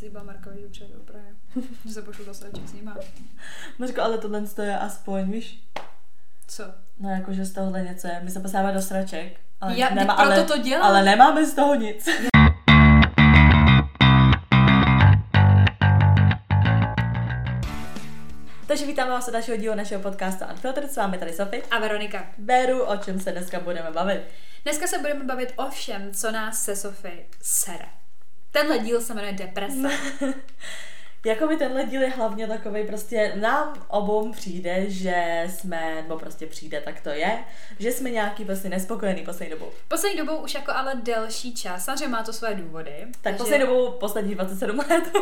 Zíba Markovi, že přijde do Prahy. že se pošlu do sraček s nima. Mařko, ale tohle to je aspoň, víš? Co? No jako, že z tohohle něco je. My se posláváme do sraček. Ale, Já- nemá, proto ale, to dělám. ale nemáme z toho nic. Takže vítáme vás u dalšího dílu našeho podcastu Unfiltered. S vámi tady Sofie. A Veronika. Beru, o čem se dneska budeme bavit. Dneska se budeme bavit o všem, co nás se Sofie sere. Tenhle díl se jmenuje Deprese. Jakoby tenhle díl je hlavně takový prostě nám obou přijde, že jsme, nebo prostě přijde, tak to je, že jsme nějaký prostě nespokojený poslední dobou. Poslední dobou už jako ale delší čas, samozřejmě má to své důvody. Tak poslední dobou posledních 27 let.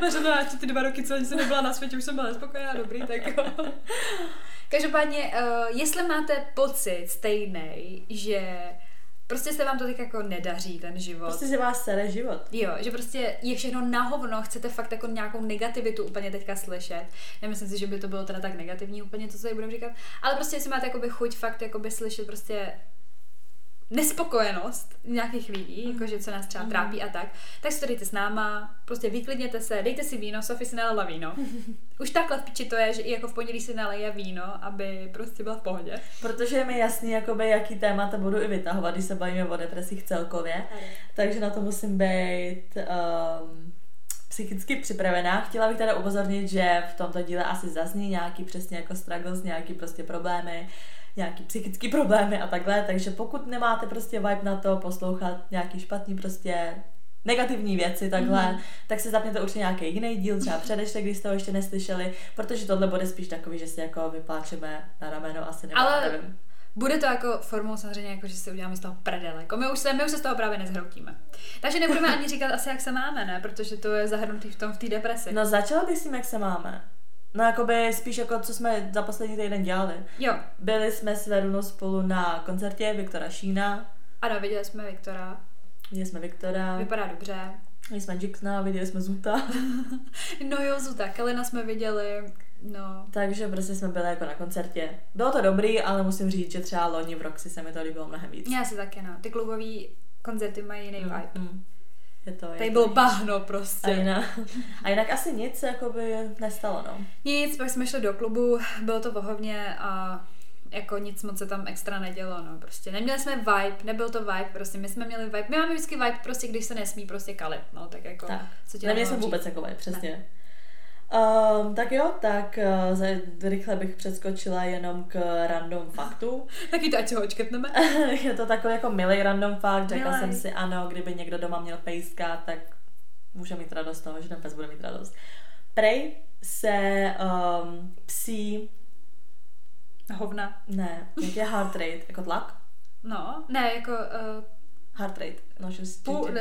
Možná ještě ty dva roky, co jsem nebyla na světě, už jsem byla nespokojená, dobrý, tak jo. Každopádně, uh, jestli máte pocit stejný, že prostě se vám to tak jako nedaří, ten život. Prostě si vás sere život. Jo, že prostě je všechno na hovno, chcete fakt jako nějakou negativitu úplně teďka slyšet. Nemyslím si, že by to bylo teda tak negativní úplně, to, co tady budeme říkat, ale prostě jestli máte jakoby chuť fakt jakoby slyšet prostě nespokojenost nějakých lidí, jakože co nás třeba trápí a tak, tak si to dejte s náma, prostě vyklidněte se, dejte si víno, Sofie si nalela víno. Už takhle v piči to je, že i jako v pondělí si naleje víno, aby prostě byla v pohodě. Protože je mi jasný, jakoby, jaký témata budu i vytahovat, když se bavíme o depresích celkově. Takže na to musím být um, psychicky připravená. Chtěla bych teda upozornit, že v tomto díle asi zazní nějaký přesně jako struggles, nějaký prostě problémy, nějaký psychický problémy a takhle, takže pokud nemáte prostě vibe na to poslouchat nějaký špatný prostě negativní věci takhle, mm-hmm. tak si zapněte určitě nějaký jiný díl, třeba předešle, když jste ho ještě neslyšeli, protože tohle bude spíš takový, že si jako vypláčeme na rameno asi nebo Ale- nevím. Bude to jako formou samozřejmě, jako, že si uděláme z toho prdele. Jako my, už se, my už se z toho právě nezhroutíme. Takže nebudeme ani říkat asi, jak se máme, ne? Protože to je zahrnutý v tom v té depresi. No začala bych s tím, jak se máme. No jakoby spíš jako, co jsme za poslední týden dělali. Jo, Byli jsme s Verunou spolu na koncertě Viktora Šína, ano, viděli jsme Viktora. viděli jsme Viktora, Vypadá dobře. viděli jsme Jixna, viděli jsme Zuta. No jo, Zuta, Kelina jsme viděli. No, Takže prostě jsme byli jako na koncertě. Bylo to dobrý, ale musím říct, že třeba loni v Roxy se mi to líbilo mnohem víc. já si taky, no. Ty klubový koncerty mají jiný Mm, vibe. mm. Je to, je Tady to bylo bahno A prostě. jinak, a jinak asi nic jakoby nestalo, no. Nic, pak jsme šli do klubu, bylo to vohovně a jako nic moc se tam extra nedělo, no prostě. Neměli jsme vibe, nebyl to vibe, prostě my jsme měli vibe, my máme vždycky vibe prostě, když se nesmí prostě kalit, no tak jako, Tak. co ti Neměli jsme vůbec takové, přesně. Um, tak jo, tak uh, za, rychle bych přeskočila jenom k random faktu. Taky to, ať ho očkrtneme. je to takový jako milý random fakt, řekla jsem si ano, kdyby někdo doma měl pejska, tak může mít radost toho, že ten pes bude mít radost. Prej se um, psí, Hovna. ne, jak je heart rate, jako tlak? No, ne, jako, uh, Heart rate, no, že půl.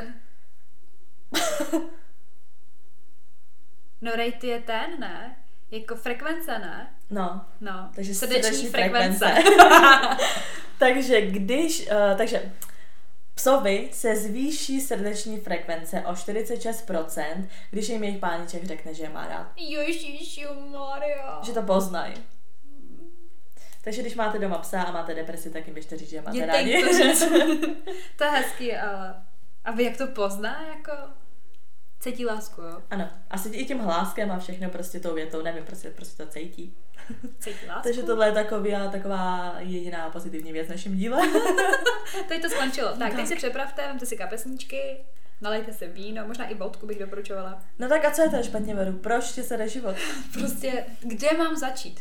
No rate je ten, ne? Jako frekvence, ne? No, No, takže srdeční, srdeční frekvence. takže když, uh, takže psovi se zvýší srdeční frekvence o 46%, když jim jejich pániček řekne, že je má rád. Ježiši Maria. Že to poznají. Takže když máte doma psa a máte depresi, tak jim běžte říct, že je máte Jděte rádi. to to je hezký, ale... A vy jak to pozná, jako... Cítí lásku, jo? ano, asi i tím hláskem a všechno prostě tou větou, nevím, prostě, prostě to cítí. Cítí lásku. Takže tohle je taková, taková jediná pozitivní věc v našem díle. Teď to skončilo. Tak, Tak. teď si přepravte, vemte si kapesničky, nalejte si víno, možná i vodku bych doporučovala. No tak a co je to špatně, Veru? Proč ti se jde život? Prostě, kde mám začít?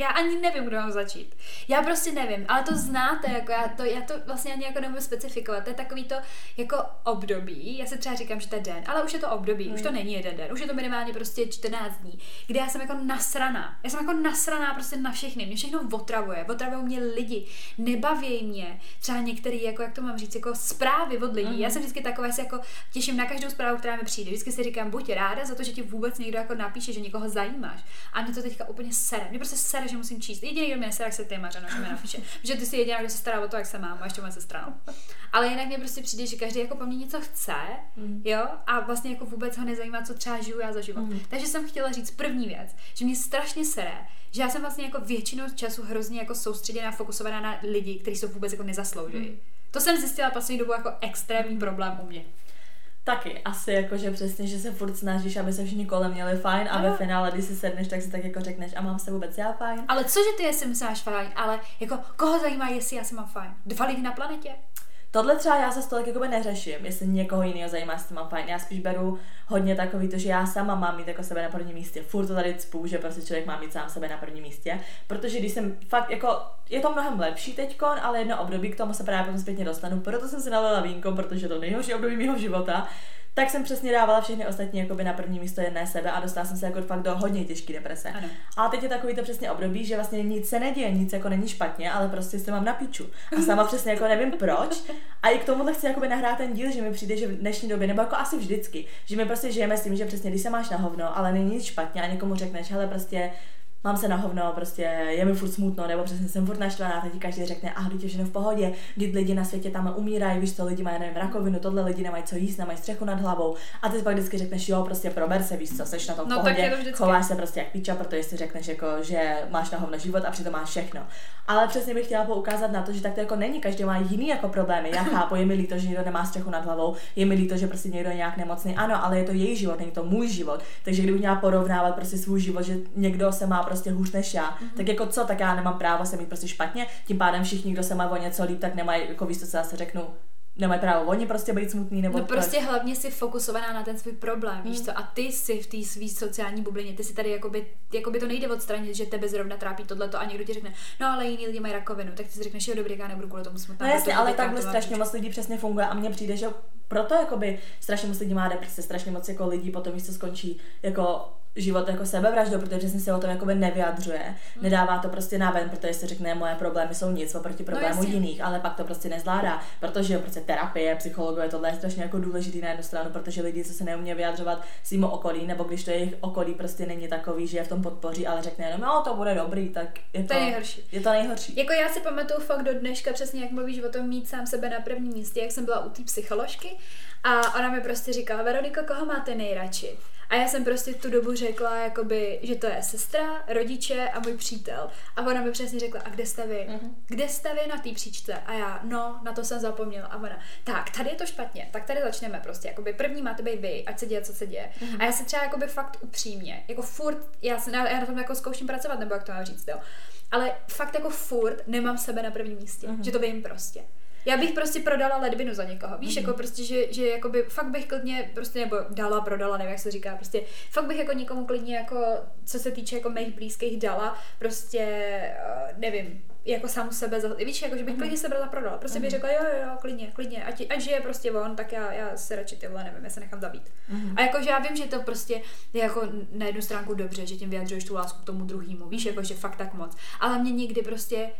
Já ani nevím, kde mám začít. Já prostě nevím, ale to znáte, jako já to, já to vlastně ani jako nebudu specifikovat. To je takový to jako období, já si třeba říkám, že to je den, ale už je to období, mm. už to není jeden den, už je to minimálně prostě 14 dní, kde já jsem jako nasraná. Já jsem jako nasraná prostě na všechny, mě všechno otravuje, otravují mě lidi, nebaví mě třeba některý, jako jak to mám říct, jako zprávy od lidí. Mhm. Já jsem vždycky taková, se jako těším na každou zprávu, která mi přijde. Vždycky si říkám, buď ráda za to, že ti vůbec někdo jako napíše, že někoho zajímáš. A mě to teďka úplně sere. Mě prostě sere, že musím číst. Jediný, kdo mě nesere, jak se ty Mařeno, že mi napíše. Že ty jsi jediná, kdo se stará o to, jak se mám, a ještě moje sestra. no. Ale jinak mě prostě přijde, že každý jako po mně něco chce, Mm. jo, a vlastně jako vůbec ho nezajímá, co třeba žiju já za život. Mhm. Takže jsem chtěla říct první věc, že mě strašně sere, že já jsem vlastně jako většinou času hrozně jako soustředěná, fokusovaná na lidi, kteří jsou vůbec jako nezaslouží. Mhm. To jsem zjistila poslední dobu jako extrémní problém u mě. Taky, asi jako, že přesně, že se furt snažíš, aby se všichni kolem měli fajn a ve finále, když si sedneš, tak si tak jako řekneš a mám se vůbec já fajn. Ale cože ty si máš fajn, ale jako koho zajímá, jestli já se mám fajn? Dva lidi na planetě? Tohle třeba já se tolik jakoby neřeším, jestli někoho jiného zajímá, jestli mám fajn. Já spíš beru hodně takový to, že já sama mám mít jako sebe na prvním místě. Furt to tady cpu, že prostě člověk má mít sám sebe na prvním místě. Protože když jsem fakt jako, je to mnohem lepší teďkon, ale jedno období k tomu se právě potom zpětně dostanu. Proto jsem si nalila vínko, protože to nejhorší období mého života tak jsem přesně dávala všechny ostatní jakoby na první místo jedné sebe a dostala jsem se jako fakt do hodně těžké deprese. Ano. A teď je takový to přesně období, že vlastně nic se neděje, nic jako není špatně, ale prostě se mám na piču. A sama přesně jako nevím proč. A i k tomu chci jakoby nahrát ten díl, že mi přijde, že v dnešní době, nebo jako asi vždycky, že my prostě žijeme s tím, že přesně když se máš na hovno, ale není nic špatně a někomu řekneš, hele prostě mám se na hovno, prostě je mi furt smutno, nebo přesně jsem furt naštvaná, teď každý řekne, a teď je v pohodě, když lidi na světě tam umírají, víš co, lidi mají nevím, rakovinu, tohle lidi nemají co jíst, nemají střechu nad hlavou. A ty pak vždycky řekneš, jo, prostě prober se, víš co, seš na tom no, pohodě, chováš se prostě jak píča, protože si řekneš, jako, že máš na hovno život a přitom máš všechno. Ale přesně bych chtěla poukázat na to, že tak to jako není, každý má jiný jako problémy. Já chápu, je mi líto, že někdo nemá střechu nad hlavou, je mi líto, že prostě někdo je nějak nemocný, ano, ale je to její život, není to můj život. Takže kdybych měla porovnávat prostě svůj život, že někdo se má prostě hůř než já, mm-hmm. tak jako co, tak já nemám právo se mít prostě špatně, tím pádem všichni, kdo se má o něco líp, tak nemají, jako víš, co se zase řeknu, nemají právo oni prostě být smutný nebo No prostě tak. hlavně si fokusovaná na ten svůj problém, mm. víš hmm. co? A ty si v té své sociální bublině, ty si tady jakoby, jakoby to nejde odstranit, že tebe zrovna trápí tohleto a někdo ti řekne, no ale jiný lidi mají rakovinu, tak ty si řekneš, jo dobrý, já nebudu kvůli tomu smutná. No jasně, ale takhle strašně moc lidí přesně funguje a mně přijde, že proto jakoby strašně moc lidí má deprese, strašně moc jako lidí potom, když se skončí jako život jako sebevraždou, protože přesně se o tom jakoby nevyjadřuje. Mm. Nedává to prostě na ven, protože si řekne, moje problémy jsou nic oproti no problému no, jiných, ale pak to prostě nezvládá, protože prostě terapie, psychologové, tohle je strašně jako důležitý na jednu stranu, protože lidi, co se neumějí vyjadřovat svým okolí, nebo když to jejich okolí prostě není takový, že je v tom podpoří, ale řekne jenom, no to bude dobrý, tak je to, to je nejhorší. Je to nejhorší. Jako já si pamatuju fakt do dneška přesně, jak mluvíš o tom mít sám sebe na prvním místě, jak jsem byla u té psycholožky a ona mi prostě říkala, Veroniko, koho máte nejradši? A já jsem prostě tu dobu řekla, jakoby, že to je sestra, rodiče a můj přítel. A ona mi přesně řekla, a kde jste vy? Mm-hmm. Kde jste vy na té příčce? A já, no, na to jsem zapomněla. A ona, tak, tady je to špatně, tak tady začneme prostě. Jakoby první máte být vy, ať se děje, co se děje. Mm-hmm. A já se třeba jakoby fakt upřímně, jako furt, já, se, já na tom jako zkouším pracovat, nebo jak to mám říct, jo. Ale fakt jako furt nemám sebe na prvním místě, mm-hmm. že to vím prostě. Já bych prostě prodala ledvinu za někoho. Víš, mm-hmm. jako prostě, že, že jakoby fakt bych klidně prostě, nebo dala, prodala, nevím, jak se říká, prostě fakt bych jako někomu klidně jako, co se týče jako mých blízkých dala, prostě, uh, nevím, jako samu sebe, za, víš, jako, že bych mm-hmm. klidně sebe prodala. Prostě mm-hmm. bych řekla, jo, jo, jo, klidně, klidně, ať, ať žije prostě on, tak já, já se radši tyhle, nevím, já se nechám zabít. Mm-hmm. A jakože já vím, že to prostě je jako na jednu stránku dobře, že tím vyjadřuješ tu lásku k tomu druhému, víš, jako, že fakt tak moc. Ale mě nikdy prostě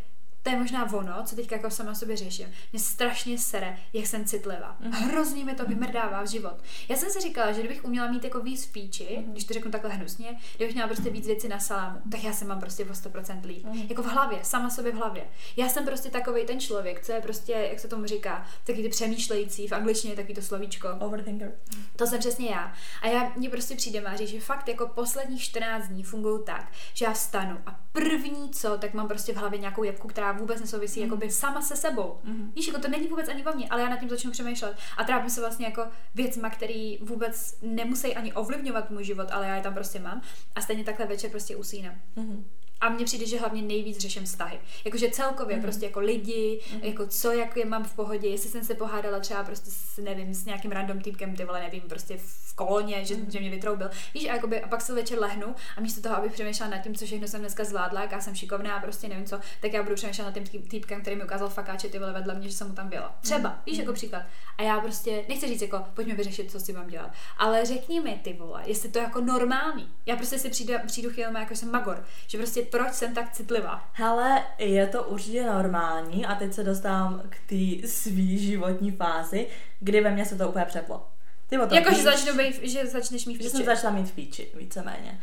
to je možná ono, co teďka jako sama sobě řeším. Mě strašně sere, jak jsem citlivá. Mm. Hrozně mi to vymrdává v život. Já jsem si říkala, že kdybych uměla mít jako víc píči, mm. když to řeknu takhle hnusně, kdybych měla prostě víc věcí na salámu, tak já se mám prostě o 100% líp. Jako v hlavě, sama sobě v hlavě. Já jsem prostě takový ten člověk, co je prostě, jak se tomu říká, taky ty přemýšlející, v angličtině taky to slovíčko. Overthinker. To jsem přesně já. A já mně prostě přijde Máří, že fakt jako posledních 14 dní fungují tak, že já vstanu a první co, tak mám prostě v hlavě nějakou jebku, která vůbec nesouvisí mm. jakoby sama se sebou. Mm. Víš, jako to není vůbec ani o mně, ale já nad tím začnu přemýšlet a trápím se vlastně jako věcma, který vůbec nemusí ani ovlivňovat můj život, ale já je tam prostě mám a stejně takhle večer prostě usínám. Mm. A mně přijde, že hlavně nejvíc řeším vztahy. Jakože celkově mm. prostě jako lidi, mm. jako co, jak je mám v pohodě, jestli jsem se pohádala třeba prostě s, nevím, s nějakým random týpkem, ty vole, nevím, prostě v koloně, že, mm. že mě vytroubil. Víš, a, jakoby, a pak se večer lehnu a místo toho, abych přemýšlela nad tím, co všechno jsem dneska zvládla, jak já jsem šikovná a prostě nevím co, tak já budu přemýšlet nad tím týpkem, který mi ukázal fakáče ty vole vedle mě, že jsem mu tam byla. Třeba, mm. víš, jako příklad. A já prostě, nechci říct jako, pojďme vyřešit, co si mám dělat, ale řekni mi ty vole, jestli to jako normální. Já prostě si přijdu, přijdu chvíli, jako jsem magor, že prostě proč jsem tak citlivá. Hele, je to určitě normální a teď se dostávám k té svý životní fázi, kdy ve mně se to úplně přeplo. Ty o tom jako, víš, že, začnu být, že začneš mít v Že jsem začala mít v píči, víceméně.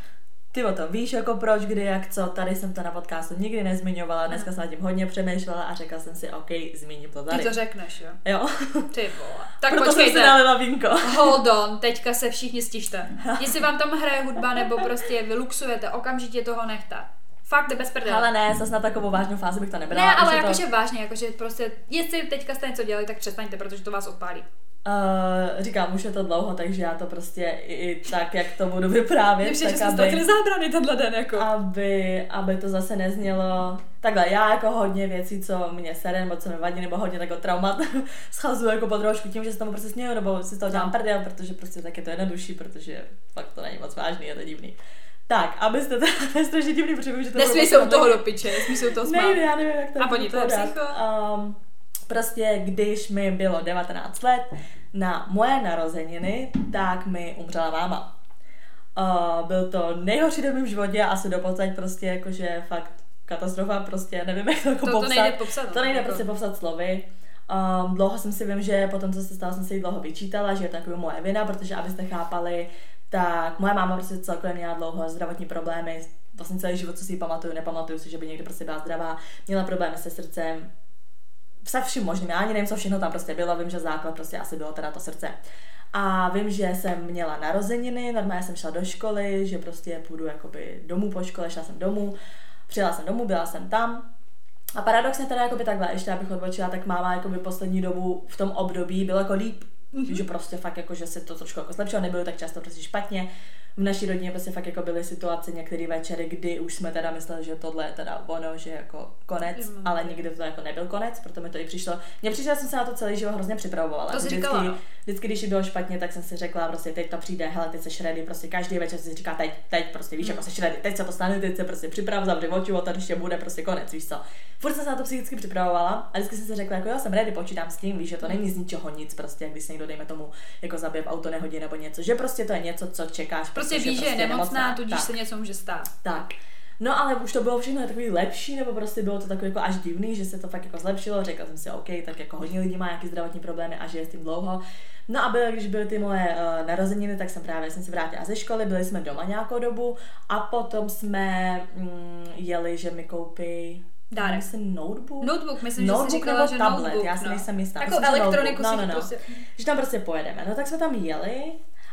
Ty o tom víš, jako proč, kdy, jak, co, tady jsem to na podcastu nikdy nezmiňovala, dneska jsem nad tím hodně přemýšlela a řekla jsem si, OK, zmíním to tady. Ty to řekneš, jo? Jo. Ty vole. Tak Proto počkejte. jsem si nalila vínko. Hold on, teďka se všichni stište. Jestli vám tam hraje hudba nebo prostě vyluxujete, okamžitě toho nechte. Fakt bez prdele. Ale ne, zase na takovou vážnou fázi bych to nebrala. Ne, ale jakože to... vážně, jakože prostě, jestli teďka jste něco dělali, tak přestaňte, protože to vás odpálí. Uh, říkám, už je to dlouho, takže já to prostě i, i tak, jak to budu vyprávět, Nevím, tak že aby, jsme zábrany tenhle den, jako. aby, aby to zase neznělo takhle, já jako hodně věcí, co mě sere, nebo co mi vadí, nebo hodně jako traumat, schazuju jako pod trošku tím, že se tomu prostě směju, nebo si z toho dělám prdel, protože prostě tak je to jednodušší, protože fakt to není moc vážný, je to divný. Tak, abyste to nestrašně divný, protože vím, že to Nesmí se u toho do piče, nesmí se u toho smát. Ne, já nevím, jak to A oni to je psycho. Um, prostě, když mi bylo 19 let, na moje narozeniny, tak mi umřela máma. Uh, byl to nejhorší den v životě, asi do podstatě prostě jakože fakt katastrofa, prostě nevím, jak to jako To, to popsat. nejde popsat. To nejde jako. prostě popsat slovy. Um, dlouho jsem si vím, že potom, co se stalo, jsem si jí dlouho vyčítala, že je to jako moje vina, protože abyste chápali, tak moje máma prostě celkově měla dlouho zdravotní problémy, vlastně celý život, co si ji pamatuju, nepamatuju si, že by někdy prostě byla zdravá, měla problémy se srdcem, se vším možným, já ani nevím, co všechno tam prostě bylo, vím, že základ prostě asi bylo teda to srdce. A vím, že jsem měla narozeniny, normálně jsem šla do školy, že prostě půjdu jakoby domů po škole, šla jsem domů, přijela jsem domů, byla jsem tam, a paradoxně teda jakoby takhle, ještě abych odbočila, tak máma jakoby poslední dobu v tom období bylo jako líp, mm-hmm. že prostě fakt jako, že se to trošku jako zlepšilo, nebylo tak často prostě špatně. V naší rodině prostě fakt jako byly situace některé večery, kdy už jsme teda mysleli, že tohle je teda ono, že jako konec, Mm. ale nikdy to jako nebyl konec, proto mi to i přišlo. Mně přišlo, že jsem se na to celý život hrozně připravovala. To vždycky, říkala, no. vždycky, když bylo špatně, tak jsem si řekla, prostě teď to přijde, hele, teď se ready, prostě každý večer si říká, teď, teď, prostě víš, Mm. jako se ready, teď se to stane, teď se prostě připrav, zavři oči, to, když bude prostě konec, víš co. Furt jsem se na to psychicky připravovala a vždycky jsem si řekla, jako jo, jsem ready, počítám s tím, víš, že to není z ničeho nic, prostě, když se někdo, dejme tomu, jako zabije v auto nehodě nebo něco, že prostě to je něco, co čekáš. Prostě protože víš, že je prostě nemocná, tudíž tak. se něco může stát. Tak. No ale už to bylo všechno takový lepší, nebo prostě bylo to takový jako až divný, že se to fakt jako zlepšilo, řekla jsem si, OK, tak jako hodně lidí má nějaké zdravotní problémy a žije s tím dlouho. No a byly, když byly ty moje uh, narozeniny, tak jsem právě jsem se vrátila ze školy, byli jsme doma nějakou dobu a potom jsme mm, jeli, že mi koupí Dárek. Myslím notebook. Notebook, myslím, notebook že jsi říkala, nebo že tablet, notebook, já si no. nejsem jistá. Jako že elektroniku no, no, no. prostě... Že tam prostě pojedeme. No tak jsme tam jeli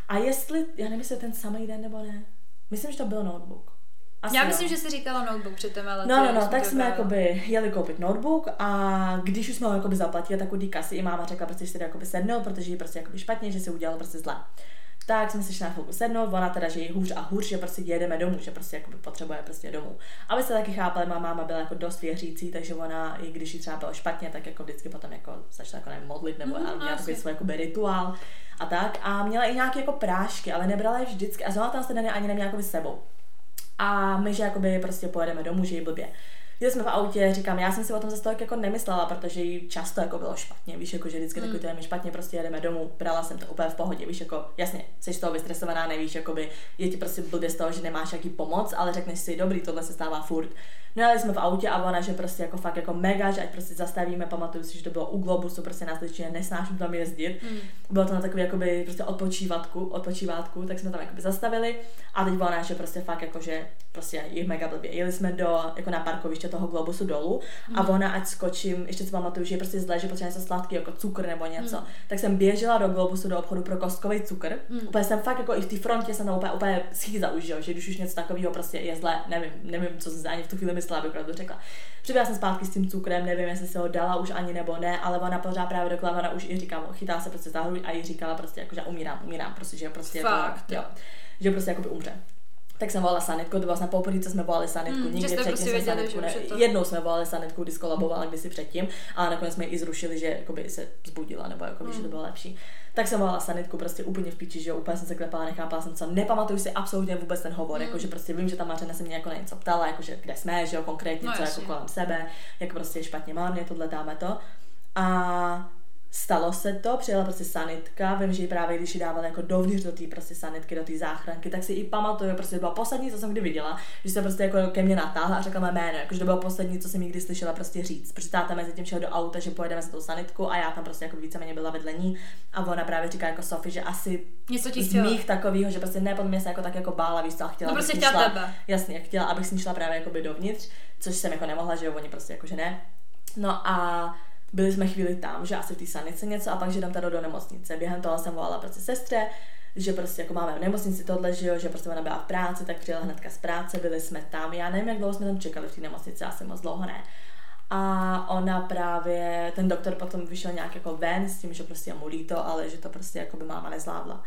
a jestli, já nevím, jestli ten samý den nebo ne. Myslím, že to byl notebook. Asi Já jo. myslím, že jsi říkala notebook předtím, ale No, no, no, tak jsme jakoby jeli koupit notebook a když už jsme ho jakoby zaplatili, tak u té kasy i máma řekla, prostě, že si jde jakoby sednout, protože jí prostě jakoby špatně, že se udělalo prostě zle. Tak jsme si šli na chvilku sednout, ona teda, že jí hůř a hůř, že prostě jedeme domů, že prostě jakoby potřebuje prostě domů. Aby se taky chápali, má máma byla jako dost věřící, takže ona, i když jí třeba bylo špatně, tak jako vždycky potom jako začala jako nevím, modlit nebo mm, měla takový svůj jakoby rituál a tak. A měla i nějaké jako prášky, ale nebrala je vždycky a zrovna tam se ani neměla jakoby s sebou. A my, že jakoby prostě pojedeme domů, že jí blbě. Jeli jsme v autě, říkám, já jsem si o tom zase tolik jako nemyslela, protože jí často jako bylo špatně, víš, jako že vždycky mm. takový to je mi špatně, prostě jedeme domů, brala jsem to úplně v pohodě, víš, jako jasně, jsi z toho vystresovaná, nevíš, jakoby je ti prostě blbě z toho, že nemáš jaký pomoc, ale řekneš si, dobrý, tohle se stává furt. No jeli jsme v autě a ona, že prostě jako fakt jako mega, že ať prostě zastavíme, pamatuju si, že to bylo u Globusu, prostě nás teď nesnáším tam jezdit. Mm. Bylo to na takový jakoby prostě odpočívatku, odpočívátku, tak jsme tam jakoby zastavili a teď ona, že prostě fakt jako, že prostě je mega blbě. Jeli jsme do, jako na parkoviště toho Globusu dolů a ona, ať skočím, ještě si pamatuju, že je prostě zle, že potřebuje něco sladký, jako cukr nebo něco. Mm. Tak jsem běžela do Globusu do obchodu pro kostkový cukr. Mm. Úplně jsem fakt jako i v té frontě jsem tam úplně, úplně schýza už, že, když už něco takového prostě je zle, nevím, nevím, co jsem ani v tu chvíli myslela, abych pravdu řekla. Přiběla jsem zpátky s tím cukrem, nevím, jestli se ho dala už ani nebo ne, ale ona pořád právě dokola, ona už i říkala, chytá se prostě za hruď a jí říkala prostě jako, že umírám, umírám, prostě, že prostě Fakt, to, jo, že prostě jako by umře. Tak jsem volala sanitku, to vlastně poprvé, co jsme volali sanitku, Mm, že nikdy jste předtím prostě věděli, sanitku, ne, to- jednou jsme volali sanitku, kdy skolabovala kdysi předtím, ale nakonec jsme ji i zrušili, že jakoby se zbudila, nebo jakoby, že to Mm. bylo lepší. Tak jsem volala sanitku prostě úplně v píči, že jo, úplně jsem se klepala, nechápala jsem co, nepamatuju si absolutně vůbec ten hovor, Mm. jako, že prostě vím, že ta Mařena se mě jako na něco ptala, jako, že kde jsme, že jo, konkrétně, No co jako kolem sebe, jak prostě špatně mám mě, tohle dáme to. A stalo se to, přijela prostě sanitka, vím, že ji právě když ji dávali jako dovnitř do té prostě sanitky, do té záchranky, tak si i pamatuju, prostě to byla poslední, co jsem kdy viděla, že se prostě jako ke mně natáhla a řekla mé jméno, jakože to bylo poslední, co jsem jí kdy slyšela prostě říct. Protože táta mezi tím šel do auta, že pojedeme za tou sanitku a já tam prostě jako víceméně byla vedle ní a ona právě říká jako Sofie, že asi Něco ti z mých takového, že prostě ne, podle mě se jako tak jako bála, víš co, a chtěla, No prostě chtěla šla, tebe. Jasně, chtěla, abych s ní šla právě jakoby dovnitř, což jsem jako nemohla, že jo, oni prostě jako že ne. No a byli jsme chvíli tam, že asi v té sanice něco a pak, že jdem tady do nemocnice. Během toho jsem volala prostě sestře, že prostě jako máme v nemocnici tohle, že jo, že prostě ona byla v práci, tak přijela hnedka z práce, byli jsme tam. Já nevím, jak dlouho jsme tam čekali v té nemocnici, asi moc dlouho ne. A ona právě, ten doktor potom vyšel nějak jako ven s tím, že prostě mu líto, ale že to prostě jako by máma nezvládla.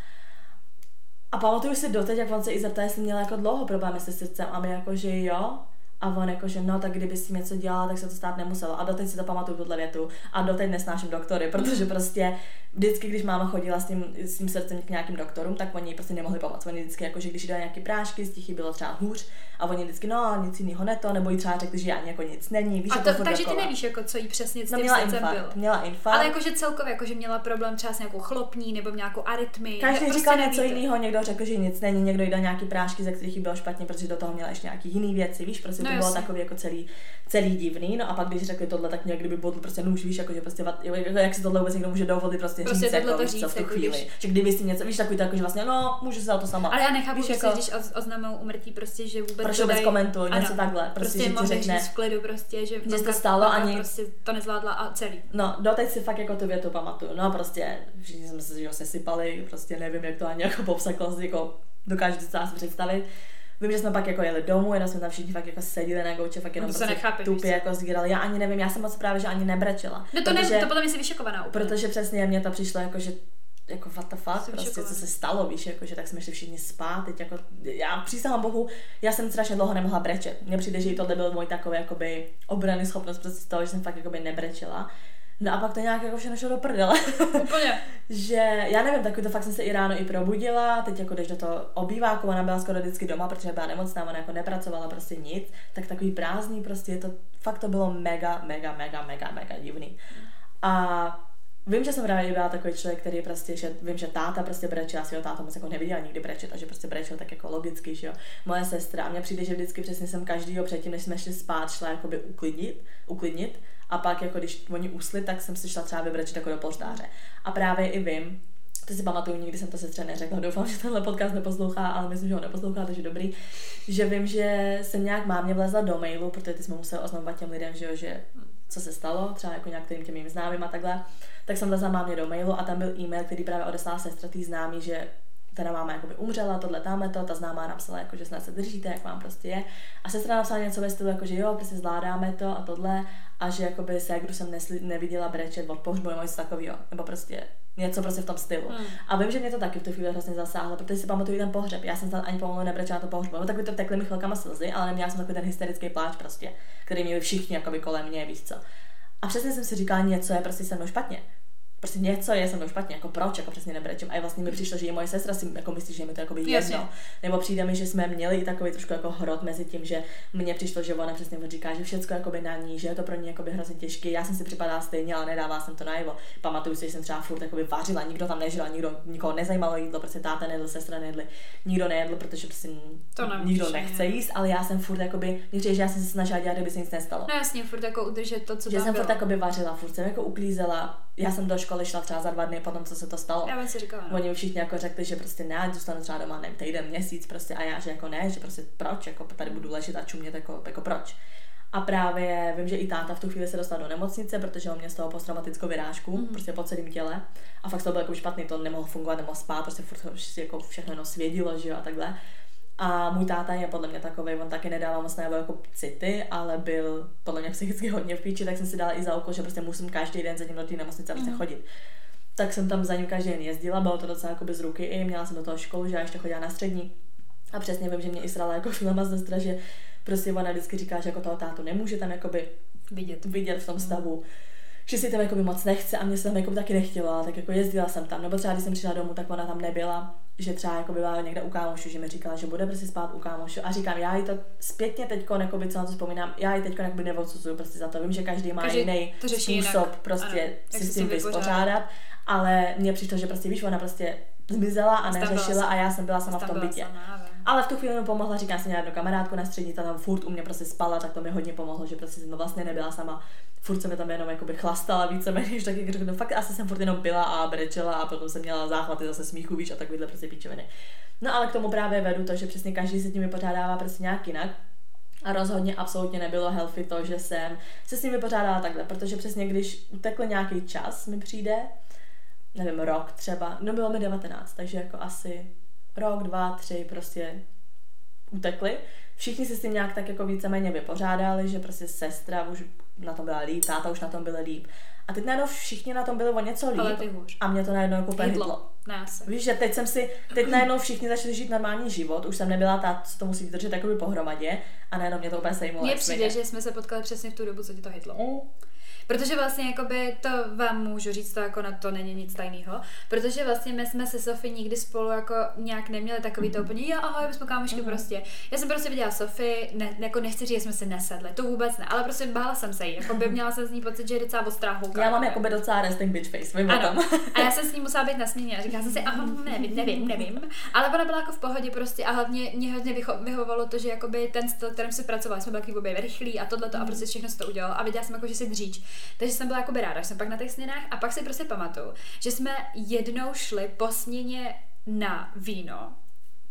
A pamatuju si doteď, jak on se i zeptal, jestli měla jako dlouho problémy se srdcem a my jako, že jo. A on jako, že no, tak kdyby si něco dělala, tak se to stát nemuselo. A doteď si to pamatuju tuhle větu. A doteď nesnáším doktory, protože prostě vždycky, když máma chodila s tím, s tím srdcem k nějakým doktorům, tak oni prostě nemohli pomoct. Oni vždycky, jako, že když dali nějaké prášky, z těch bylo třeba hůř, a oni vždycky, no, nic jiného ne to, nebo jí třeba řekli, že ani jako nic není. Víš, a jako to, takže dokola. ty nevíš, jako, co jí přesně s no, tím měla srdcem infarkt, bylo. Měla infarkt. Ale jakože celkově, jakože měla problém třeba s nějakou chlopní nebo nějakou arytmii. Každý prostě říkal něco jiného, někdo řekl, že nic není, někdo jí dal nějaký prášky, ze kterých jí bylo špatně, protože do toho měla ještě nějaký jiný věci, víš, prostě no, to bylo takový jako celý, celý divný. No a pak když řekli tohle, tak někdy by bodl prostě nůž, víš, jako, že prostě jak si tohle vůbec někdo může dovolit prostě, prostě říct, jako, to říct, co v tu jako chvíli. Když... Že kdyby si něco, víš, takový to, jako, že vlastně, no, může se za to sama. Ale já nechápu, víš, že jako, když oznamují umrtí, prostě, že vůbec Proč vůbec komentují, něco takhle. Prostě, prostě že ti řekne, v klidu prostě, že, že to stalo ani prostě to nezvládla a celý. No, doteď si fakt jako tu větu pamatuju. No a prostě všichni jsme se že sesypali, prostě nevím, jak to ani jako popsat, jako dokážete se asi představit. Vím, že jsme pak jako jeli domů, jenom jsme tam všichni fakt jako seděli na gauče, fakt jenom no prostě nechápe, tupě jako sdírali. Já ani nevím, já jsem moc právě, že ani nebrečela. No to, protože, ne, to potom jsi vyšokovaná úplně. Protože přesně mě to přišlo jako, že jako what the fuck, prostě co se stalo, víš, jako, že tak jsme šli všichni spát, teď jako, já přísahám bohu, já jsem strašně dlouho nemohla brečet. Mně přijde, že tohle byl můj takový, jakoby, obrany schopnost prostě toho, že jsem fakt, jakoby, nebrečela. No a pak to nějak jako všechno šlo do prdele. Úplně. že já nevím, takový to fakt jsem se i ráno i probudila, teď jako jdeš do toho obýváku, ona byla skoro vždycky doma, protože byla nemocná, ona jako nepracovala prostě nic, tak takový prázdný prostě, je to, fakt to bylo mega, mega, mega, mega, mega divný. A Vím, že jsem právě byla takový člověk, který prostě, že vím, že táta prostě brečel, já si ho táta moc jako neviděla nikdy brečet, takže prostě brečel tak jako logicky, že jo. Moje sestra, a mně přijde, že vždycky přesně jsem každýho předtím, než jsme šli spát, šla jakoby uklidnit, uklidnit a pak jako když oni usli, tak jsem si šla třeba vybrečet jako do polštáře. A právě i vím, to si pamatuju, nikdy jsem to sestře neřekla, doufám, že tenhle podcast neposlouchá, ale myslím, že ho neposlouchá, takže dobrý, že vím, že jsem nějak mámě vlezla do mailu, protože ty jsme museli oznamovat těm lidem, že, jo, že co se stalo, třeba jako nějakým těm mým známým a takhle, tak jsem vlezla mámě do mailu a tam byl e-mail, který právě odeslala sestra tý známý, že teda máma jakoby umřela, tohle tamhle to, ta známá napsala, jako, že snad se držíte, jak vám prostě je. A sestra napsala něco ve stylu, jako, že jo, prostě zvládáme to a tohle a že jakoby se, jak jsem nesli, neviděla brečet od pohřbu nebo něco takového, nebo prostě něco prostě v tom stylu. Hmm. A vím, že mě to taky v tu chvíli hrozně zasáhlo, protože si pamatuju ten pohřeb. Já jsem tam ani pomalu nebrečela to pohřbu. No takový to tekly mi chvilkama slzy, ale neměla jsem takový ten hysterický pláč prostě, který měli všichni jakoby kolem mě, víš co. A přesně jsem si říkala, něco je prostě se mnou špatně prostě něco je se mnou špatně, jako proč, jako přesně nebrečím. A vlastně mi přišlo, že i moje sestra si jako myslí, že je mi to jako jedno. Jasně. Nebo přijde mi, že jsme měli takový trošku jako hrot mezi tím, že mně přišlo, že ona přesně říká, že všechno jako by na ní, že je to pro ní jako by hrozně těžké. Já jsem si připadala stejně, ale nedává jsem to najevo. Pamatuju si, že jsem třeba furt jako vařila, nikdo tam nežil, nikdo, nikoho nezajímalo jídlo, prostě táta nejedl, sestra nejedli, nikdo nejedl, protože prostě to nikdo nechce jíst, ale já jsem furt jakoby, že já jsem se snažila dělat, aby se nic nestalo. No jasně, furt jako udržet to, co že jsem bylo. furt jakoby vařila, furt jsem jako uklízela, já jsem do školy šla třeba za dva dny potom, co se to stalo. Já si říkala. No. Oni všichni jako řekli, že prostě ne, zůstanu třeba doma, nevím, týden, měsíc prostě a já, že jako ne, že prostě proč, jako tady budu ležet a čumět, jako, jako proč. A právě vím, že i táta v tu chvíli se dostal do nemocnice, protože on měl z toho posttraumatickou vyrážku, mm. prostě po celém těle. A fakt to bylo jako špatný, to nemohl fungovat, nemohl spát, prostě furt jako všechno jenom svědilo, že jo, a takhle. A můj táta je podle mě takový, on taky nedával moc najevo jako city, ale byl podle mě psychicky hodně v píči, tak jsem si dala i za úkol, že prostě musím každý den za ním do té nemocnice prostě mm. chodit. Tak jsem tam za ním každý den jezdila, bylo to docela jako bez ruky i, měla jsem do toho školu, že já ještě chodila na střední. A přesně vím, že mě i srala jako filma sestra, že prostě ona vždycky říká, že jako toho tátu nemůže tam jakoby vidět, vidět v tom stavu. Mm že si tam jako moc nechce a mě se tam jako taky nechtěla, tak jako jezdila jsem tam, nebo třeba když jsem přišla domů, tak ona tam nebyla, že třeba jako byla někde u kámošu, že mi říkala, že bude prostě spát u kámošu a říkám, já ji to zpětně teď, jako co na to vzpomínám, já ji teď jako neodsuzuju prostě za to, vím, že každý má každý jiný způsob jinak. prostě ano, si s tím vyspořádat, ale mně přišlo, že prostě víš, ona prostě zmizela a neřešila a já jsem byla sama v tom bytě. Sama, ale v tu chvíli mi pomohla, říkám, jsem měla jednu kamarádku na střední, ta tam furt u mě prostě spala, tak to mi hodně pomohlo, že prostě jsem vlastně nebyla sama. Furt jsem mi tam jenom jakoby chlastala víceméně, než taky řeknu, fakt asi jsem furt jenom byla a brečela a potom jsem měla záchvaty zase smíchu, víš, a takovýhle prostě píčoviny. No ale k tomu právě vedu to, že přesně každý se tím vypořádává prostě nějak jinak. A rozhodně absolutně nebylo healthy to, že jsem se s ním vypořádala takhle, protože přesně když utekl nějaký čas, mi přijde, nevím, rok třeba, no bylo mi 19, takže jako asi rok, dva, tři prostě utekli. Všichni si s tím nějak tak jako víceméně vypořádali, že prostě sestra už na tom byla líp, táta už na tom byl líp. A teď najednou všichni na tom byli o něco líp. Ale ty hůř. A mě to najednou jako asi. Víš, že teď jsem si, teď najednou všichni začali žít normální život, už jsem nebyla ta, co to musí držet jakoby pohromadě a najednou mě to úplně sejmulo. Mně přijde, že jsme se potkali přesně v tu dobu, co ti to hitlo. Mm. Protože vlastně jakoby to vám můžu říct, to jako na to není nic tajného, protože vlastně my jsme se Sofie nikdy spolu jako nějak neměli takový to úplně, jo, ahoj, my jsme kámošky Mhm. prostě. Já jsem prostě viděla Sofie, ne, jako nechci říct, že jsme se nesedli, to vůbec ne, ale prostě bála jsem se jí, jako by měla jsem z ní pocit, že je docela ostrá. Já mám jako jakoby docela resting bitch face, vím ano. A já jsem s ní musela být nasměně a říkala jsem si, aha, nevím, nevím, nevím. Ale ona byla jako v pohodě prostě a hlavně mě hodně vyhovovalo to, že jakoby ten styl, kterým se pracovala, jsme byli obě rychlí a tohle a prostě všechno se to udělalo a viděla jsem jako, že si dříč. Takže jsem byla jako ráda, že jsem pak na těch směnách. A pak si prostě pamatuju, že jsme jednou šli po směně na víno,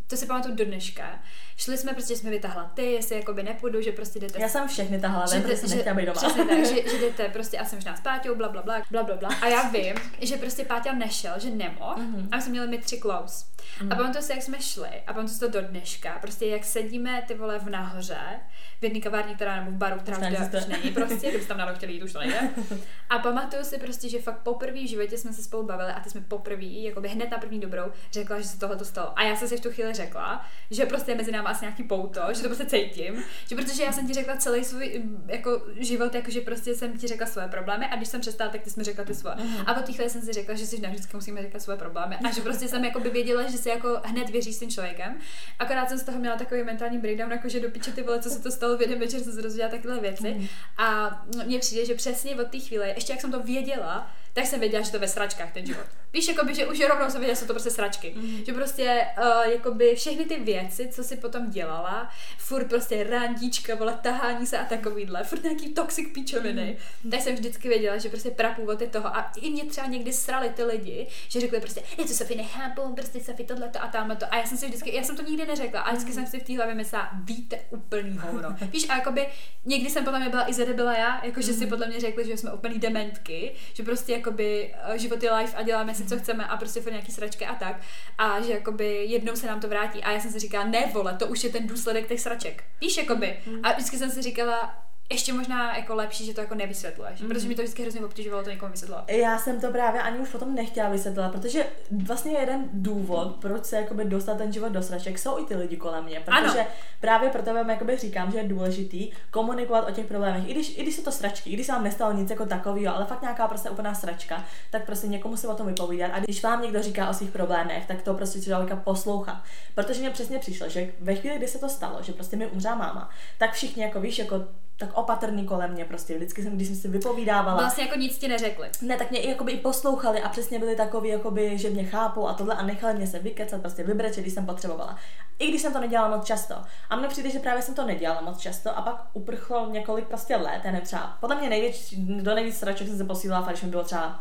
to si pamatuju do dneška. Šli jsme, prostě jsme vytahla ty, jestli jakoby nepůjdu, že prostě jdete Já jsem všechny jde- protože jsem nechtěla být doma. Přesně tak, že, že jdete prostě asi možná s Páťou, bla, bla, bla, bla, bla, bla. A já vím, že prostě Páťa nešel, že nemohl. Mhm. A my jsme měli my tři close. A pamatuju si, jak jsme šli, a pamatuju si to do dneška, prostě jak sedíme ty vole v nahoře, v jedné kavárně, která nebo v baru, která Už není prostě, kdybyste tam náhodou chtěli jít, už to nejde. A pamatuju si prostě, že fakt poprvé v životě jsme se spolu bavili a ty jsme poprvé, jako by hned na první dobrou, řekla, že se tohle stalo. A já jsem si v tu chvíli řekla, že prostě je mezi námi asi nějaký pouto, že to prostě cítím, že protože já jsem ti řekla celý svůj mm, jako život, jako že prostě jsem ti řekla svoje problémy a když jsem přestala, tak ty jsi mi řekla ty svoje. A po té chvíli jsem si řekla, že si navždycky musíme říkat svoje problémy a že prostě jsem jako by věděla, že si jako hned věří s tím člověkem. Akorát jsem z toho měla takový mentální breakdown, jako že do piče ty vole, co se to stalo v jeden večer, jsem se dozvěděla takové věci. A mně přijde, že přesně od té chvíle, ještě jak jsem to věděla, tak jsem věděla, že to ve sračkách ten život. Víš, jakoby, že už rovnou jsem věděla, že jsou to prostě sračky. Mhm. Že prostě uh, jakoby všechny ty věci, co si potom dělala, furt prostě randíčka, vole, tahání se a takovýhle, furt nějaký toxic píčoviny, Mhm. tak jsem vždycky věděla, že prostě prapůvod je toho. A i mě třeba někdy srali ty lidi, že řekli prostě, je to Sofie nechápu, prostě Sofie tohle a tamhle to. A já jsem si vždycky, já jsem to nikdy neřekla, a vždycky jsem si v té hlavě myslela, víte úplný hovno. Víš, a jakoby někdy jsem podle mě byla i zde byla já, jakože si podle mě řekli, že jsme úplný dementky, že prostě jakoby eh, život je life a děláme si, co chceme a prostě furt nějaký sračky a tak. A že jakoby jednou se nám to vrátí. A já jsem si říkala, ne vole, to už je ten důsledek těch sraček. Víš, jakoby. A vždycky jsem si říkala, ještě možná jako lepší, že to jako nevysvětluješ, protože mi to vždycky hrozně obtěžovalo to někomu vysvětlovat. Já jsem to právě ani už potom nechtěla vysvětlovat, protože vlastně jeden důvod, proč se jakoby dostat ten život do sraček, jsou i ty lidi kolem mě. Protože Ano. právě proto vám jakoby říkám, že je důležitý komunikovat o těch problémech. I když, I když jsou to sračky, i když se vám nestalo nic jako takového, ale fakt nějaká prostě úplná sračka, tak prostě někomu se o tom vypovídat. A když vám někdo říká o svých problémech, tak to prostě člověka poslouchat. Protože mě přesně přišlo, že ve chvíli, kdy se to stalo, že prostě mi umřela máma, tak všichni jako víš, jako tak opatrný kolem mě prostě. Vždycky jsem, když jsem si vypovídávala, Vlastně jako nic ti neřekli. ne, tak mě i jakoby i poslouchali a přesně byli takový, jakoby, že mě chápou a tohle a nechali mě se vykecat, prostě vybrečet, když jsem potřebovala. I když jsem to nedělala moc často. A mně přijde, že právě jsem to nedělala moc často a pak uprchlo několik prostě let, já nevím, třeba, podle mě největší, do nejvíc sraček jsem se posílala, když mi bylo třeba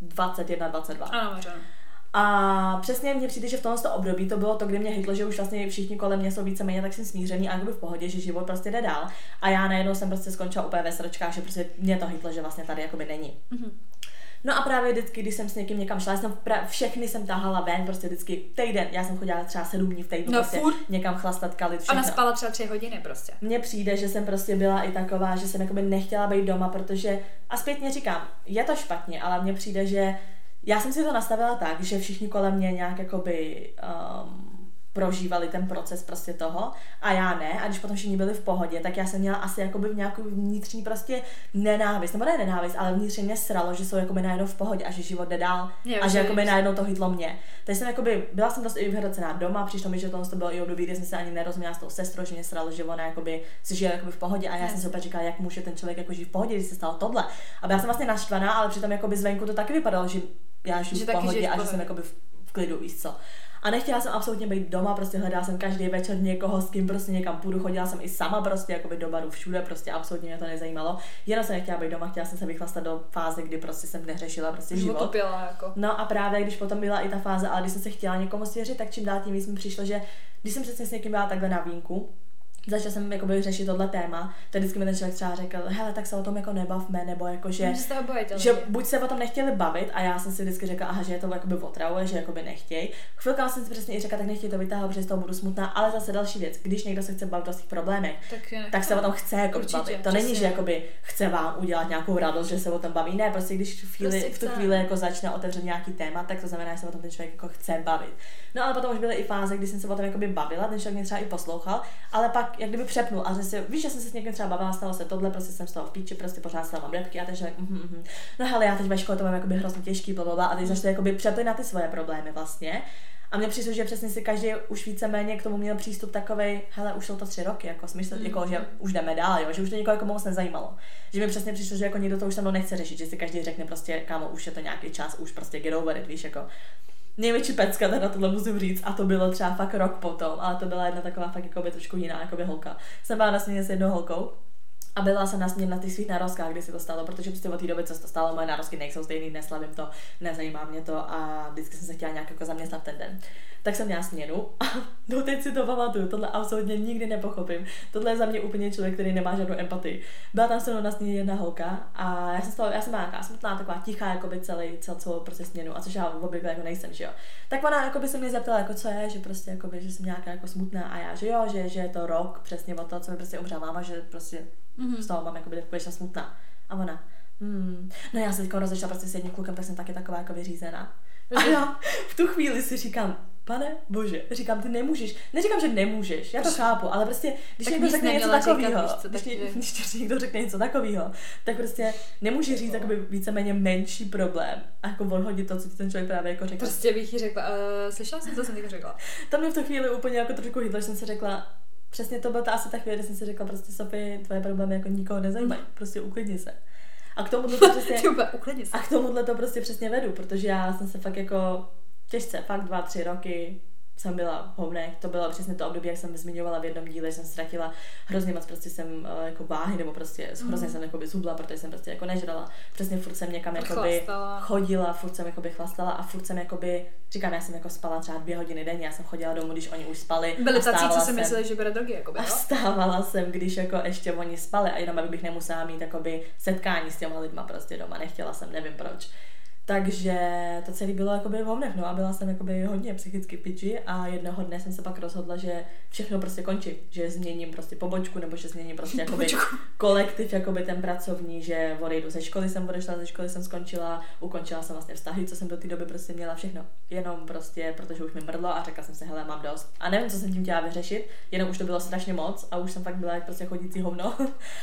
21, 22. Ano, možná. A přesně mně přijde, že v tomto období to bylo to, kdy mě hitlo, že už vlastně všichni kolem mě jsou víceméně tak jsem smířený a jakoby v pohodě, že život prostě jde dál. A já najednou jsem prostě skončila úplně ve sračkách, že prostě mě to hitlo, že vlastně tady jakoby není. No a právě vždycky, když jsem s někým někam šla, jsem pra- všechny jsem tahala ven, prostě vždycky týden, já jsem chodila třeba sedm dní v týdnu, No prostě furt. někam chlastat, kalit, všechno. Ona spala třeba tři hodiny prostě. Mně přijde, že jsem prostě byla i taková, že jsem jakoby nechtěla být doma, protože, a zpětně říkám, je to špatně, ale mně přijde, že já jsem si to nastavila tak, že všichni kolem mě nějak jakoby um, prožívali ten proces prostě toho a já ne. A když potom všichni byli v pohodě, tak já jsem měla asi jakoby v nějakou vnitřní prostě nenávist, nebo ne nenávist, ale vnitřně mě sralo, že jsou jakoby najednou v pohodě a že život jde dál Jo, a že jakoby najednou to hitlo mě. Takže jsem jakoby, byla jsem dost i vyhrocená doma, přišlo mi, že tohle to bylo i období, kdy jsem se ani nerozuměla s tou sestrou, že mě sralo, že ona jakoby si žije jakoby v pohodě a já jsem si opět říkala, jak může ten člověk jako žít v pohodě, když se stalo tohle. A byla jsem vlastně naštvaná, ale přitom jakoby zvenku to taky vypadalo, že já žiju Že v pohodě a že jsem jakoby v, klidu, víš co. A nechtěla jsem absolutně být doma, prostě hledala jsem každý večer někoho, s kým prostě někam půjdu, chodila jsem i sama prostě jakoby do baru všude, prostě absolutně mě to nezajímalo. Jenom jsem nechtěla být doma, chtěla jsem se vychlastat do fáze, kdy prostě jsem neřešila prostě Život život. utopila jako. No a právě když potom byla i ta fáze, ale když jsem se chtěla někomu svěřit, tak čím dál tím víc mi přišlo, že když jsem přesně s někým byla takhle na vínku, začala jsem jakoby řešit tohle téma, tak vždycky mi ten člověk třeba řekl, hele, tak se o tom jako nebavme, nebo jako, že, bojíte že buď se o tom nechtěli bavit a já jsem si vždycky řekla, aha, že je to jakoby otravuje, že jakoby nechtějí. Chvilka jsem si přesně i řekla, tak nechtějí to vytáhnout, protože z toho budu smutná, ale zase další věc, když někdo se chce bavit o svých problémech, Tak, je tak se o tom chce jako Určitě, bavit. To přesně. není, že jakoby chce vám udělat nějakou radost, že se o tom baví. Ne, prostě když v, chvíli, Prostě v tu chvíli jako začne otevřet nějaký téma, tak to znamená, že se o tom ten člověk jako chce bavit. No ale potom už byly i fáze, kdy jsem se o tom jakoby bavila, ten člověk mě třeba i poslouchal, ale pak jak kdyby přepnul a že si, víš, že jsem se s někým třeba bavila, stalo se tohle, prostě jsem z toho v píči, prostě pořád stávám repky a ten člověk, mhm, mhm. no hele, já teď ve škole to mám jakoby hrozně těžký, bla, bla, bla, a teď začne jakoby přepli na ty svoje problémy vlastně. A mně přišlo, že přesně si každý už víceméně k tomu měl přístup takovej, hele, už jsou to tři roky, jako smysl, Mm. jako, že už jdeme dál, jo, že už to někoho jako moc nezajímalo. Že mi přesně přišlo, že jako někdo to už se mnou nechce řešit, že si každý řekne prostě, kámo, už je to nějaký čas, už prostě get over it, víš, jako. Největší pecka, teda tohle musím říct, a to bylo třeba fakt rok potom, ale to byla jedna taková fakt jako by trošku jiná jako by holka. Jsem byla na s jednou holkou, a byla jsem na na těch svých narozkách, kdy se to stalo, protože prostě od té doby, co se to stalo, moje narozky nejsou stejný, neslavím to, nezajímá mě to a vždycky jsem se chtěla nějak jako zaměstnat ten den. Tak jsem měla směnu a no teď si to pamatuju, tohle absolutně nikdy nepochopím. Tohle je za mě úplně člověk, který nemá žádnou empatii. Byla tam se mnou na směně jedna holka a já jsem, stala, já jsem byla nějaká smutná, taková tichá, jako by celý, celou, celou prostě směnu, a což já obvykle jako nejsem, že jo. Tak ona jako by se mě zeptala, jako co je, že prostě jako by, že jsem nějaká jako smutná a já, že jo, že, že je to rok přesně od toho, co mi prostě umřela máma, že prostě Mhm. z toho mám jako být smutná. A ona, hmm, no já jsem teď rozešla prostě s jedním klukem, tak jsem taky taková jako vyřízená. A já v tu chvíli si říkám, pane bože, říkám, ty nemůžeš, neříkám, že nemůžeš, já to chápu, ale prostě, když Tak někdo řekne něco takového, když, takže- když někdo řekne něco takového, tak prostě nemůže říct jakoby víceméně menší problém a jako odhodit to, co ti ten člověk právě jako řekl. Prostě bych jí řekla, uh, slyšela jsem, co jsem řekla. To mě v tu chvíli úplně jako trošku že jsem si řekla, přesně to byla ta asi ta chvíle, kdy jsem si řekla, prostě Sofie, tvoje problémy jako nikoho nezajímají, prostě uklidni se. A k tomu to přesně, a k tomuhle to prostě přesně vedu, protože já jsem se fakt jako těžce, fakt dva, tři roky jsem byla v hovnech, to bylo přesně to období, jak jsem zmiňovala v jednom díle, že jsem ztratila hrozně moc prostě jsem eh, jako váhy, nebo prostě hrozně jsem jako zhubla, protože jsem prostě jako nežrala, přesně furt jsem někam jakoby Chlastala. chodila, furt jsem jakoby chlastala a furt jsem jakoby, říkám, já jsem jako spala třeba dvě hodiny denně, já jsem chodila domů, když oni už spali. Byli tací, co si jsem- mysleli, že bere drogy, jako by, a no? vstávala jsem, když jako ještě oni spali a jenom abych nemusela mít jakoby setkání s těma lidma prostě doma, nechtěla jsem, nevím proč. Takže to celé bylo jakoby v hovnech, no a byla jsem jakoby hodně psychicky piči a jednoho dne jsem se pak rozhodla, že všechno prostě končí, že změním prostě pobočku nebo že změním prostě jakoby Pobočku. kolektiv jakoby ten pracovní, že odejdu ze školy, jsem odešla ze školy, jsem skončila, ukončila jsem vlastně vztahy, co jsem do té doby prostě měla všechno, jenom prostě, protože už mi mrdlo a řekla jsem si, hele, mám dost. A nevím, co jsem tím chtěla vyřešit, jenom už to bylo strašně moc a už jsem fakt byla jak prostě chodící hovno.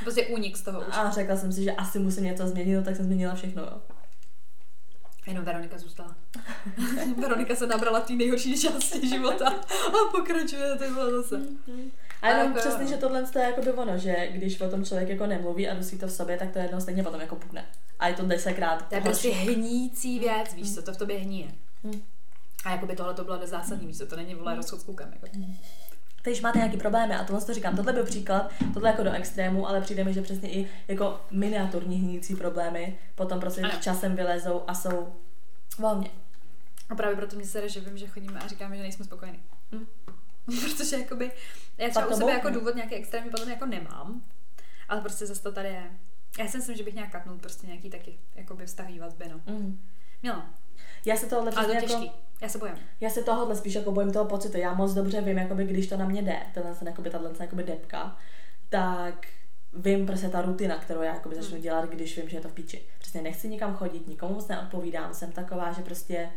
Prostě únik z toho už. A řekla jsem si, že asi musím něco změnit, no, tak jsem změnila všechno. Jo. Jenom Veronika zůstala. Veronika se nabrala v té nejhorší části života a pokračuje, to bylo zase. A jenom Tak, přesně, jo. že tohle je jako by ono, že když o tom člověk jako nemluví a dusí to v sobě, tak to jednou stejně potom jako pukne. A je to desetkrát. To je prostě hnící věc, víš co, to v tobě hníje. Hmm. A jako by tohle to bylo zásadní, víš co, to není vole rozchod s klukem. Jako. Když máte nějaký problémy, a tohle to říkám, tohle byl příklad, tohle jako do extrému, ale přijde mi, že přesně i jako miniaturní hnící problémy potom prostě Ano. časem vylezou a jsou volně. A právě proto mě sere, že vím, že chodíme a říkáme, že nejsme spokojení. Hm. Protože jakoby, já třeba u to sebe jako důvod nějaký extrémní potom jako nemám, ale prostě zase to tady je. Já si myslím, že bych nějak katnul prostě nějaký taky jakoby vztahový vazby, no. Mm. Měla, Já se tohle to přesně je jako. Já se bojím. já se tohohle spíš jako bojím toho pocitu. Já moc dobře vím, jakoby, když to na mě jde, tenhle ten, jakoby, tato jakoby depka, tak vím prostě ta rutina, kterou já jakoby začnu dělat, když vím, že je to v píči. Přesně nechci nikam chodit, nikomu moc neodpovídám, jsem taková, že prostě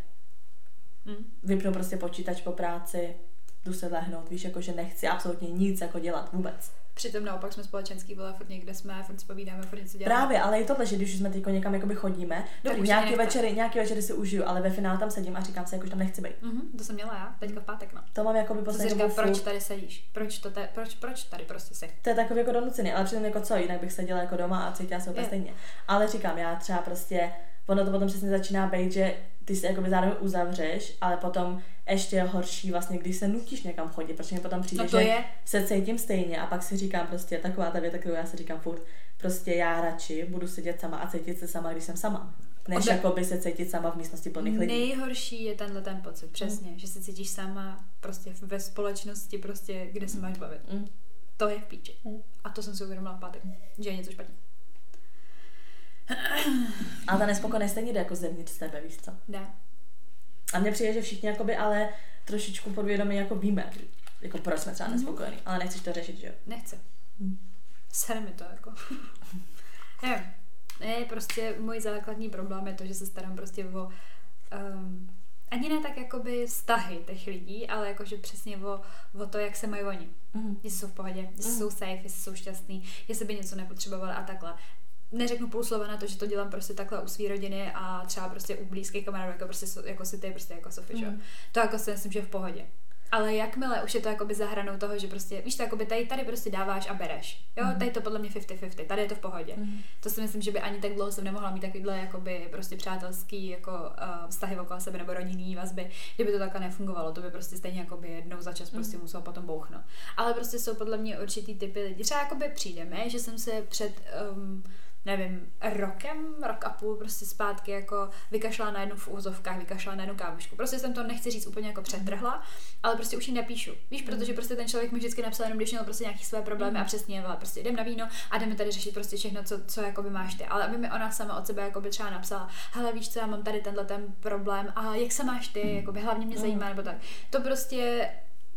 Hm. vypnu prostě počítač po práci, jdu se lehnout, víš, jako že nechci absolutně nic jako dělat vůbec. Přitom naopak jsme společenský, vole, furt někde jsme, furt si povídáme, furt něco děláme. Právě, ale i tohle, že když už jsme teď někam jakoby chodíme, dobrý, už nějaký nechce. večery, nějaký večery si užiju, ale ve finále tam sedím a říkám si, jako, že tam nechci být. Mhm, to jsem měla já, teďka pátek, no. To mám jako by To si poslední říkám, proč tady sedíš? Proč, to te, proč, proč tady prostě jsi? To je takový jako donucený, ale přitom jako co, jinak bych seděla jako doma a cítila se úplně Je. stejně. Ale říkám, já třeba prostě, ono to potom přesně začíná být, že ty se jakoby zároveň uzavřeš, ale potom ještě je horší vlastně, když se nutíš někam chodit, protože mi potom přijde, No to že je. se cítím stejně a pak si říkám prostě taková ta věta, kterou já si říkám furt, prostě já radši budu sedět sama a cítit se sama, když jsem sama. Než Ode- jakoby se cítit sama v místnosti plných lidí. Nejhorší je tenhle ten pocit, přesně, že se cítíš sama prostě ve společnosti, prostě, kde se máš bavit. Mm. to je v píči. A to jsem si uvědomila v pátek, že je něco špatně. A ta nespokojenost stejně jde jako zevnitř z tebe, víš co? Dá. A mně přijde, že všichni jakoby ale trošičku podvědomě jako víme, jako proč jsme Mhm. třeba nespokojení, ale nechceš to řešit, že jo? Nechce. Sere mi to jako. Nevím. Ne, prostě můj základní problém je to, že se starám prostě o um, ani ne tak jakoby vztahy těch lidí, ale jakože přesně o, o to, jak se mají oni. Mhm. Jestli jsou v pohodě, jestli jsou safe, jestli jsou šťastní, jestli by něco nepotřebovali a takhle. Neřeknu půl slova na to, že to dělám prostě takhle u své rodiny a třeba prostě u blízkých kamarádů, jako, prostě, jako si ty, prostě jako Sofie, mm. To jako si myslím, že je v pohodě. Ale jakmile už je to jakoby za hranou toho, že prostě, víš to, jakoby tady, tady prostě dáváš a bereš. Jo, Mhm. tady to podle mě 50-50, tady je to v pohodě. Mhm. To si myslím, že by ani tak dlouho jsem nemohla mít takovýhle jakoby prostě přátelský jako uh, vztahy okolo sebe nebo rodinný vazby, kdyby to takhle nefungovalo, to by prostě stejně jakoby jednou za čas prostě muselo potom bouchnout. Ale prostě jsou podle mě určitý typy lidí. Třeba jakoby přijdeme, že jsem se před um, nevím, rokem, rok a půl prostě zpátky jako vykašlala na jednu v úzovkách, vykašlala na jednu kámošku. Prostě jsem to nechci říct úplně jako přetrhla, ale prostě už ji nepíšu. Víš, protože prostě ten člověk mi vždycky napsal jenom, když měl prostě nějaký své problémy a přesně vole, prostě jdem na víno a jdeme tady řešit prostě všechno, co, co jakoby máš ty. Ale aby mi ona sama od sebe jakoby třeba napsala, hele víš co, já mám tady tenhle ten problém a jak se máš ty, jakoby hlavně mě zajímá, nebo tak. To prostě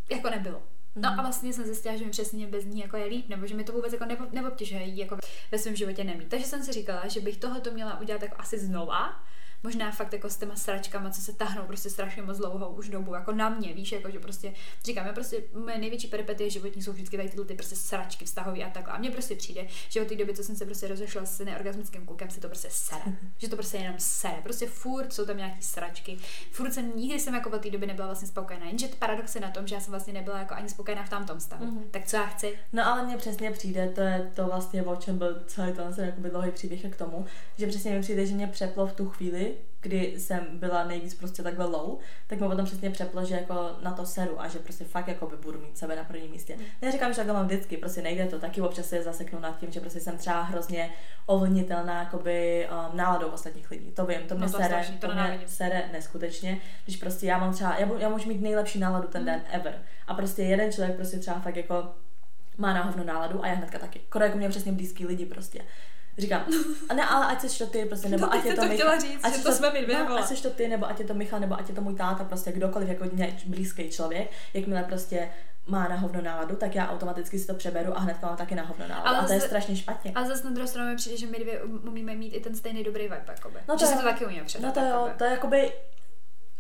jako nebylo. No a vlastně jsem zjistila, že mi přesně bez ní jako je líp, nebo že mi to vůbec jako nepo, neobtěžuje jako ve svém životě nemít. Takže jsem si říkala, že bych tohle to měla udělat jako asi znova, možná fakt jako s těma sračkama, co se tahnou prostě strašně moc dlouhou už dobu, jako na mě, víš, jako že prostě říkám, já prostě moje největší peripetie životní jsou vždycky tady tyhle ty prostě sračky vztahový a takhle. A mně prostě přijde, že od té doby, co jsem se prostě rozešla s neorgasmickým klukem, si to prostě sere. Že to prostě jenom sere. Prostě furt jsou tam nějaký sračky. Furt jsem nikdy jsem jako od té doby nebyla vlastně spokojená. Jenže paradox je na tom, že já jsem vlastně nebyla jako ani spokojená v tamtom stavu. Mhm. Tak co já chci? No ale mně přesně přijde, to je to vlastně, o čem byl celý ten dlouhý příběh k tomu, že přesně mi přijde, že mě přeplo v tu chvíli, kdy jsem byla nejvíc prostě takhle low, tak mi potom přesně přeplo, že jako na to seru a že prostě fakt jako by budu mít sebe na prvním místě. Neříkám, že takhle mám vždycky, prostě nejde to, taky občas se zaseknu nad tím, že prostě jsem třeba hrozně ovlnitelná jakoby um, náladou ostatních lidí. To vím, to mě No to sere, strašný, to to mě nenávidím. sere neskutečně, když prostě já mám třeba, já, bu- já můžu mít nejlepší náladu ten den ever a prostě jeden člověk prostě třeba fakt jako má na hovno náladu a já hnedka taky. Koro jako mě přesně blízký lidi prostě. Říkám, a ne, ale ať seš to ty, prostě, nebo No, ať je to to Michal, chtěla říct, ať že to jsme my dvě, no, ať seš to ty, nebo ať je to Michal, nebo ať je to můj táta, prostě kdokoliv jako mě blízký člověk, jakmile prostě má na hovno náladu, tak já automaticky si to přeberu a hnedka mám taky na hovno náladu. Ale a to je zase- strašně špatně. A zase na druhou stranu mi přijde, že my dvě um- umíme mít i ten stejný dobrý vibe, jakoby. No že to se jo. to taky umíme předat. No to jo, jakoby. to je jakoby,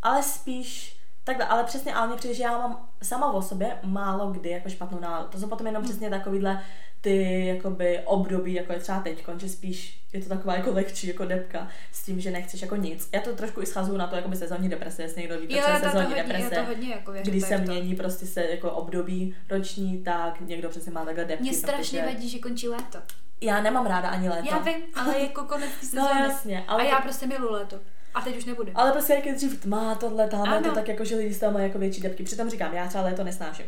ale spíš takhle, ale přesně, ale mně přijde, že já mám sama o sobě málo kdy jako špatnou náladu. To jsou potom jenom přesně takovýhle ty jakoby období, jako je třeba teď, že spíš je to taková jako lehčí jako depka s tím, že nechceš jako nic. Já to trošku i schazuju na to jakoby sezónní deprese, jestli někdo Jo, co je sezónní hodně, deprese. já to hodně jako věřím. Kdy tady se to. mění prostě se jako období roční, tak někdo přesně má takhle depky. Mně strašně protože vadí, že končí léto. Já nemám ráda ani léto. Já vím, ale jako konec No sezóny. jasně, ale A já prostě miluji léto. A teď už nebude. Ale prostě jak je dřív tma, tohle, tamhle, Ano. to tak jako, že lidi z toho mají jako větší depky. Přitom říkám, já třeba léto nesnáším.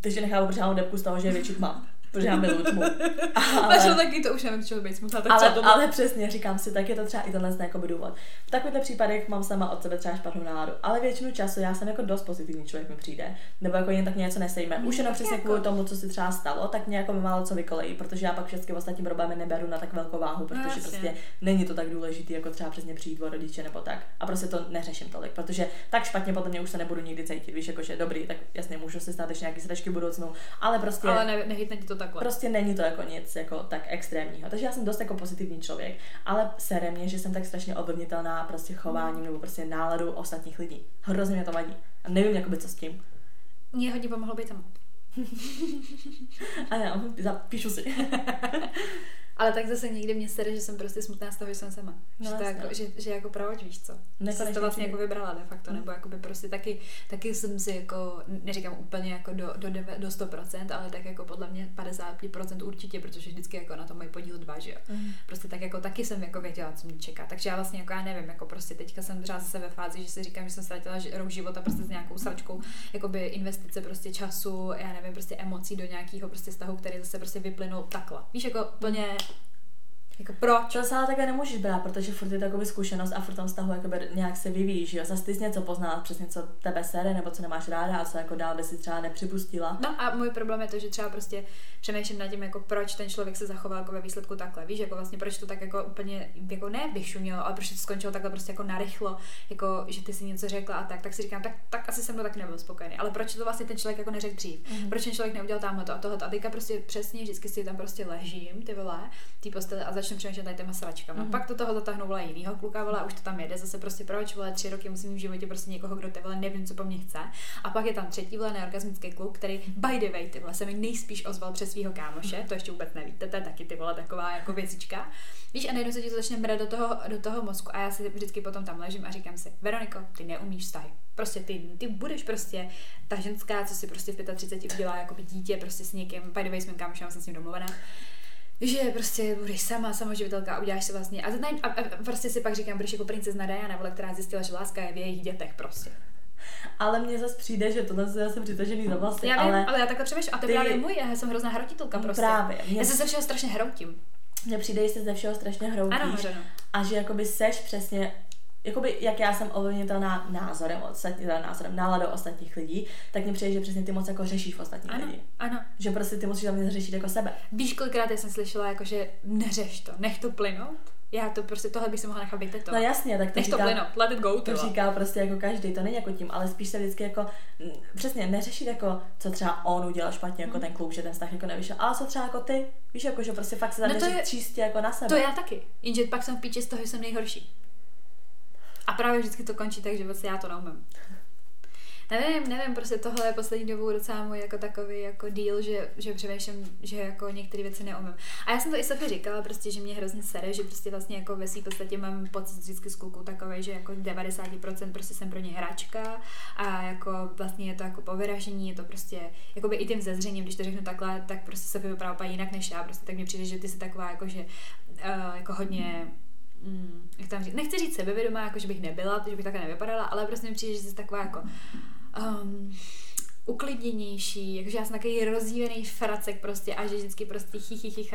Takže já mám depku z toho, že je větší tma. Protože já miluji tmu. Ale... Ale taky to už nevím, čeho být smutná. Tak ale, ale přesně, říkám si, tak je to třeba i tenhle jako důvod. V takovýchto případech mám sama od sebe třeba špatnou náladu, ale většinu času já jsem jako dost pozitivní člověk mi přijde, nebo jako jen tak něco nesejme. Už jenom přesně jako. kvůli tomu, co se třeba stalo, tak mě jako málo co vykolejí, protože já pak všechny ostatní problémy neberu na tak velkou váhu, protože jasně. prostě není to tak důležitý, jako třeba přesně přijít o rodiče nebo tak. A prostě to neřeším tolik, protože tak špatně podle mě už se nebudu nikdy cítit. Víš, jakože dobrý, tak jasně můžu si stát ještě nějaký sračky v budoucnu, ale prostě Ale ne, nechytne ti to takhle. Prostě není to jako nic jako tak extrémního. Takže já jsem dost jako pozitivní člověk, ale sere mě, že jsem tak strašně ovlivnitelná prostě chováním nebo prostě náladou ostatních lidí. Hrozně mě to vadí. A nevím, jakoby co s tím. Mně hodně pomohlo být sama. A já zapíšu si. Ale tak zase někdy mě sere, že jsem prostě smutná z toho, že jsem sama. No že, to jako, že, že, jako proč, víš co? Že jsem to vlastně jako vybrala de facto, Mm. nebo jakoby prostě taky, taky jsem si jako, neříkám úplně jako do, do, deve- do 100%, ale tak jako podle mě 50% určitě, protože vždycky jako na to mají podíl dva, že jo. Mhm. Prostě tak jako taky jsem jako věděla, co mě čeká. Takže já vlastně jako já nevím, jako prostě teďka jsem třeba zase ve fázi, že si říkám, že jsem ztratila rok života prostě s nějakou sračkou, jakoby investice prostě času, já nevím, prostě emocí do nějakého prostě vztahu, který zase prostě vyplynul takhle. Víš, jako plně Jako proč? To se ale takhle nemůžeš brát, protože furt je to jakoby zkušenost a furt tom vztahu jakoby nějak se vyvíjíš, jo. Zase ty jsi něco poznala, přesně co tebe sere, nebo co nemáš ráda a co jako dál by si třeba nepřipustila. No a můj problém je to, že třeba prostě přemýšlím nad tím, jako proč ten člověk se zachoval jako ve výsledku takhle. Víš, jako vlastně proč to tak jako úplně jako ne vyšumělo, ale proč to skončilo takhle prostě jako narychlo, jako že ty si něco řekla a tak, tak si říkám, tak, tak asi jsem to tak nebyl spokojený. Ale proč to vlastně ten člověk jako neřekl dřív? Mm-hmm. Proč ten člověk neudělal tamhle to a tohle? A teďka prostě přesně vždycky si tam prostě ležím, ty vole, ty postele a začnu přemýšlet tady těma sračkama. Mm-hmm. Pak do toho zatáhnu vole jinýho kluka, vole, už to tam jede, zase prostě proč, vole, tři roky musím v životě prostě někoho, kdo ty vole, nevím, co po mně chce. A pak je tam třetí vole neorgasmický kluk, který by the way, ty vole, se mi nejspíš ozval přes svého kámoše, to ještě vůbec nevíte, to je taky ty vole taková jako věcička. Víš, a najednou se ti to začne brát do toho, do toho mozku a já si vždycky potom tam ležím a říkám si, Veroniko, ty neumíš vztahy. Prostě ty, ty budeš prostě ta ženská, co si prostě v 35 udělá jako dítě prostě s někým, by the way, s mým kámošem, jsem s ním domluvená že prostě budeš sama, samoživitelka a uděláš si vlastně. A, a, a, prostě si pak říkám, budeš jako princezna Diana, vole, která zjistila, že láska je v jejich dětech prostě. Ale mně zase přijde, že tohle je zase přitažený za vlasy. Já vím, ale, ale já takhle přemýšlím. A to ty... právě můj, já jsem hrozná hrotitelka prostě. Právě. Mě... Já se ze všeho strašně hroutím. Mně přijde, že se ze všeho strašně hroutíš. Ano, a že jakoby seš přesně jakoby, jak já jsem ovlivnitelná názorem, ostatní, názorem, náladou ostatních lidí, tak mi přijde, že přesně ty moc jako řešíš v ostatních ano, lidí. Ano. Že prostě ty musíš tam řešit jako sebe. Víš, kolikrát jsem slyšela, jako, že neřeš to, nech to plynout. Já to prostě, tohle bych si mohla nechat to. No jasně, tak to Nech říká, to plynout, let it go. To říká prostě jako každý, to není jako tím, ale spíš se vždycky jako, přesně, neřešit jako, co třeba on udělal špatně, jako mm. ten kluk, že ten vztah jako nevyšel, ale co třeba jako ty, víš, jako, že prostě fakt se no zaměřit no čistě jako na sebe. To já taky, jenže pak jsem v píči z toho, že jsem nejhorší. A právě vždycky to končí tak, že vlastně já to neumím. Nevím, nevím, prostě tohle je poslední dobou docela můj jako takový jako deal, že, že přemýšlím, že jako některé věci neumím. A já jsem to i Sofie říkala, prostě, že mě hrozně sere, že prostě vlastně jako ve svým podstatě mám pocit vždycky s klukou takový, že jako 90% prostě jsem pro ně hráčka a jako vlastně je to jako povyražení, je to prostě jako by i tím zezřením, když to řeknu takhle, tak prostě se vypadá jinak než já, prostě tak mi přijde, že ty jsi taková jako, že uh, jako hodně mm, jak tam říct, nechci říct sebevědomá, jako že bych nebyla, že bych takhle nevypadala, ale prostě mi přijde, že jsi taková jako um, uklidněnější, jakože já jsem takový rozdílený fracek prostě a že vždycky prostě chi, chi.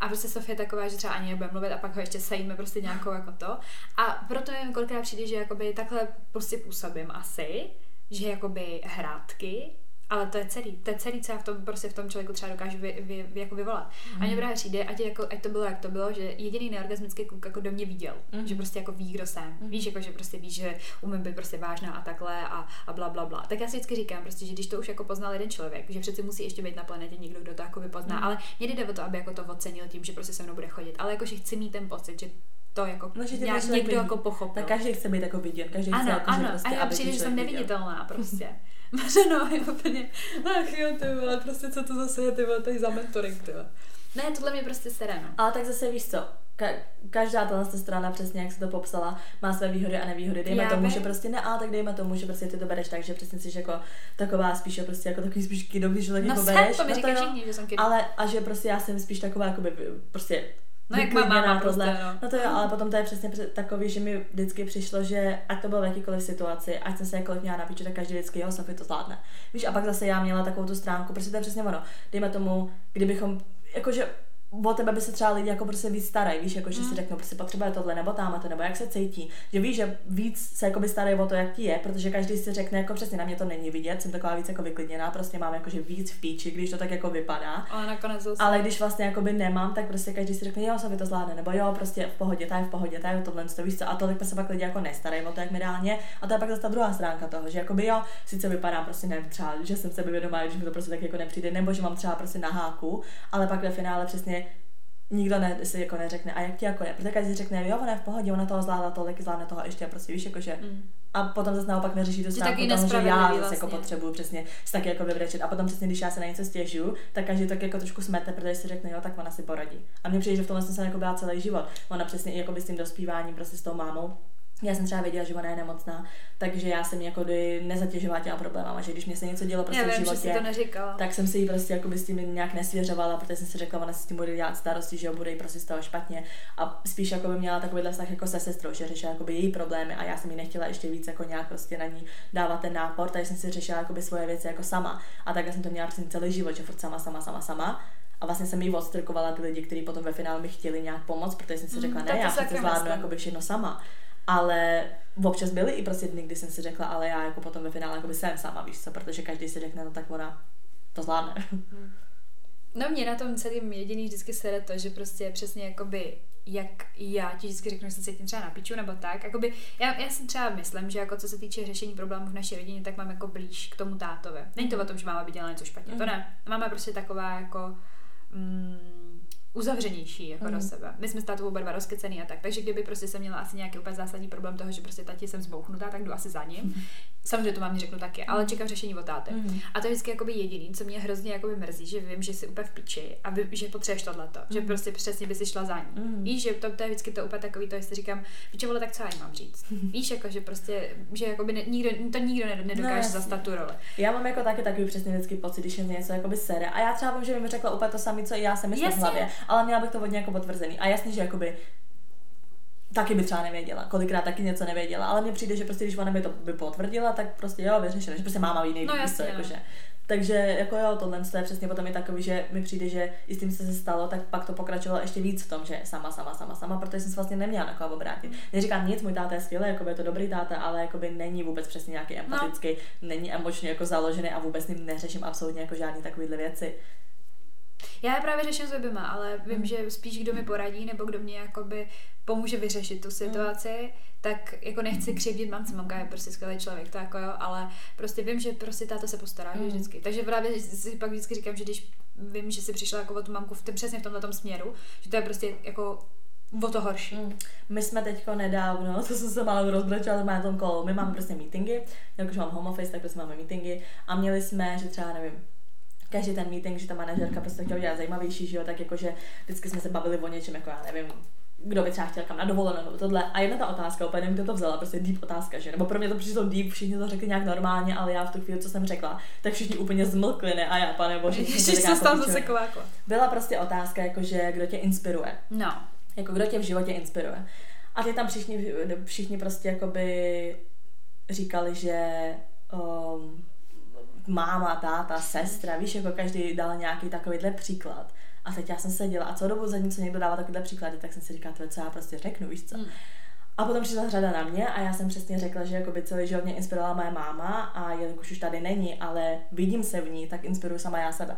A prostě Sofie taková, že třeba ani nebude mluvit a pak ho ještě sejme prostě nějakou jako to. A proto mi kolikrát přijde, že jakoby takhle prostě působím asi, že jakoby hrátky ale to je celý, to je celý, co já v tom, prostě v tom člověku třeba dokážu vy, vy, vy, jako vyvolat. Mm. A mě právě přijde, ať, jako, ať to bylo, jak to bylo, že jediný neorgasmický kluk jako do mě viděl, mm. že prostě jako ví, kdo jsem. Mm. Víš, jako, že prostě víš, že umím být prostě vážná a takhle a, a bla, bla, bla. Tak já si vždycky říkám, prostě, že když to už jako poznal jeden člověk, že přeci musí ještě být na planetě někdo, kdo to jako vypozná, mm. ale mě jde o to, aby jako to ocenil tím, že prostě se mnou bude chodit, ale jako, že chci mít ten pocit, že to jako no, že nějak, někdo jako pochopil. Tak každý chce být jako vidět, každý ano, chce jako, ano, že prostě, a já přijde, že jsem neviditelná prostě. Mařeno je úplně, ach jo, ty vole, prostě co to zase je, ty vole, tady za mentoring, ty vole. Ne, tohle mě prostě sere, no. Ale tak zase víš co, ka- každá tahle strana, přesně jak se to popsala, má své výhody a nevýhody. Dejme Já tomu, by... že prostě ne, ale tak dejme tomu, že prostě ty to bereš tak, že přesně jsi jako taková spíš prostě jako takový spíš kidový, že lidi no, bereš. to mi no, všichni, že jsem Ale a že prostě já jsem spíš taková jakoby prostě No jak má máma prostě, no. no to jo, ale potom to je přesně takový, že mi vždycky přišlo, že ať to bylo v jakýkoliv situaci, ať jsem se jakkoliv měla na tak každý vždycky jeho Sofie to zvládne. Víš, a pak zase já měla takovou tu stránku, prostě to je přesně ono. Dejme tomu, kdybychom, jakože o tebe by se třeba lidi jako prostě víc starají, víš, jako že mm. si řeknou, prostě potřebuje tohle nebo tam to, nebo jak se cítí. Že víš, že víc se jako by starají o to, jak ti je, protože každý si řekne, jako přesně na mě to není vidět, jsem taková víc jako vyklidněná, prostě mám jakože víc v píči, když to tak jako vypadá. Ale nakonec zase. Ale když vlastně jako by nemám, tak prostě každý si řekne, jo, se to zvládne, nebo jo, prostě v pohodě, ta je v pohodě, ta je tohle, to víš co, a tolik se pak lidi jako nestarají o to, jak mi reálně. A to je pak zase ta druhá stránka toho, že jako by jo, sice vypadám prostě nevím, třeba, že jsem sebevědomá, že mi to prostě tak jako nepřijde, nebo že mám třeba prostě na háku, ale pak ve finále přesně nikdo ne, si jako neřekne, a jak ti jako je. Protože každý řekne, jo, ona je v pohodě, ona toho zvládla tolik, zvládne toho ještě, prostě víš, jakože. Mm. A potom zase naopak neřeší to stránku toho, že já zase jako vlastně. jako potřebuju přesně si taky jako vybrečet. A potom přesně, když já se na něco stěžuju, tak každý tak jako trošku smete, protože si řekne, jo, tak ona si poradí. A mně přijde, že v tomhle jsem se jako byla celý život. Ona přesně i jako by s tím dospíváním, prostě s tou mámou, já jsem třeba věděla, že ona je nemocná, takže já jsem jako nezatěžovala těma problémama, že když mě se něco dělo prostě já vím, v životě, to neříkala. tak jsem si ji prostě jako by s tím nějak nesvěřovala, protože jsem si řekla, ona si s tím bude dělat starosti, že jo, bude jí prostě z toho špatně a spíš jako by měla takovýhle vztah jako se sestrou, že řešila jako by její problémy a já jsem jí nechtěla ještě víc jako nějak prostě na ní dávat ten nápor, takže jsem si řešila jako by svoje věci jako sama a takhle jsem to měla prostě celý život, že furt sama, sama, sama, sama A vlastně jsem jí odstrkovala ty lidi, kteří potom ve finále mi chtěli nějak pomoct, protože jsem si řekla, Mm, ne, tak já taky zvládnu jakoby všechno sama. Ale občas byly i prostě dny, kdy jsem si řekla, ale já jako potom ve finále jakoby jsem sama, víš co, protože každý si řekne, no tak ona to zvládne. No mě na tom celým jediný vždycky sere to, že prostě přesně jakoby jak já ti vždycky řeknu, že se cítím třeba na piču nebo tak. Jakoby, já, já si třeba myslím, že jako co se týče řešení problémů v naší rodině, tak mám jako blíž k tomu tátovi. Není to o tom, že máma by dělala něco špatně, to Mhm. ne. Máma je prostě taková jako mm, uzavřenější jako Mhm. do sebe. My jsme s tátou oba dva rozkecený a tak, takže kdyby prostě jsem měla asi nějaký úplně zásadní problém toho, že prostě tati jsem zbouchnutá, tak jdu asi za ním. Samozřejmě to mám řeknu taky, ale čekám řešení od táty. Mhm. A to je vždycky jakoby jediný, co mě hrozně jakoby mrzí, že vím, že jsi úplně v piči a vy, že potřebuješ tohleto, že Mhm. prostě přesně by si šla za ní. Mhm. Víš, že to, to, je vždycky to úplně takový to, že si říkám, piče vole, tak co já jí mám říct. Víš, jako, že prostě, že jakoby ne, nikdo, to nikdo ne- nedokáže No, zastat tu roli. Já mám jako taky takový přesně vždycky pocit, když je něco jakoby sere. A já třeba vím, že mi řekla úplně to samé, co i já jsem myslím v hlavě, ale měla bych to hodně jako potvrzený. A jasně, že jakoby taky by třeba nevěděla, kolikrát taky něco nevěděla, ale mně přijde, že prostě když ona by to by potvrdila, tak prostě jo, vyřešeno, že prostě máma ví nejvíc, No, jasně, co, no. jakože. Takže jako jo, tohle to je přesně potom je takový, že mi přijde, že i s tím, co se stalo, tak pak to pokračovalo ještě víc v tom, že sama, sama, sama, sama, protože jsem se vlastně neměla na koho obrátit. Neříkám nic, můj táta je skvělý, jako je to dobrý táta, ale jakoby není vůbec přesně nějaký empatický, no. není emočně jako založený a vůbec s ním neřeším absolutně jako žádný takovýhle věci. Já je právě řeším s oběma, ale vím, Mm. že spíš kdo mi poradí nebo kdo mě jakoby pomůže vyřešit tu situaci, tak jako nechci křivdit mamce, mamka je prostě skvělý člověk, to jako jo, ale prostě vím, že prostě táta se postará, Mm. vždycky. Takže právě si pak vždycky říkám, že když vím, že si přišla jako o tu mamku v tém, přesně v tomhle směru, že to je prostě jako o to horší. Mm. My jsme teďko nedávno, to jsem se malou rozbrečela na tom kolu, my máme prostě meetingy, jakož mám home office, tak prostě máme meetingy a měli jsme, že třeba nevím, každý ten meeting, že ta manažerka prostě chtěla udělat zajímavější, že jo, tak jakože vždycky jsme se bavili o něčem, jako já nevím, kdo by třeba chtěl kam na dovolenou nebo tohle. A jedna ta otázka, úplně nevím, kdo to vzala, prostě deep otázka, že? Nebo pro mě to přišlo deep, všichni to řekli nějak normálně, ale já v tu chvíli, co jsem řekla, tak všichni úplně zmlkli, ne? A já, pane bože, to co tam zase kovákla. Byla prostě otázka, jakože kdo tě inspiruje. No. Jako kdo tě v životě inspiruje. A ty tam všichni, všichni prostě jakoby říkali, že um, máma, táta, sestra, víš, jako každý dal nějaký takovýhle příklad. A teď já jsem seděla a co dobu za co někdo dával takovýhle příklady, tak jsem si říkala, to je, co já prostě řeknu, víš co. Mm. A potom přišla řada na mě a já jsem přesně řekla, že jakoby celý život mě inspirovala moje máma a jelikož už tady není, ale vidím se v ní, tak inspiruju sama já sebe.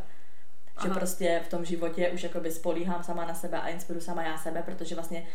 Že Aha. prostě v tom životě už jakoby spolíhám sama na sebe a inspiruju sama já sebe, protože vlastně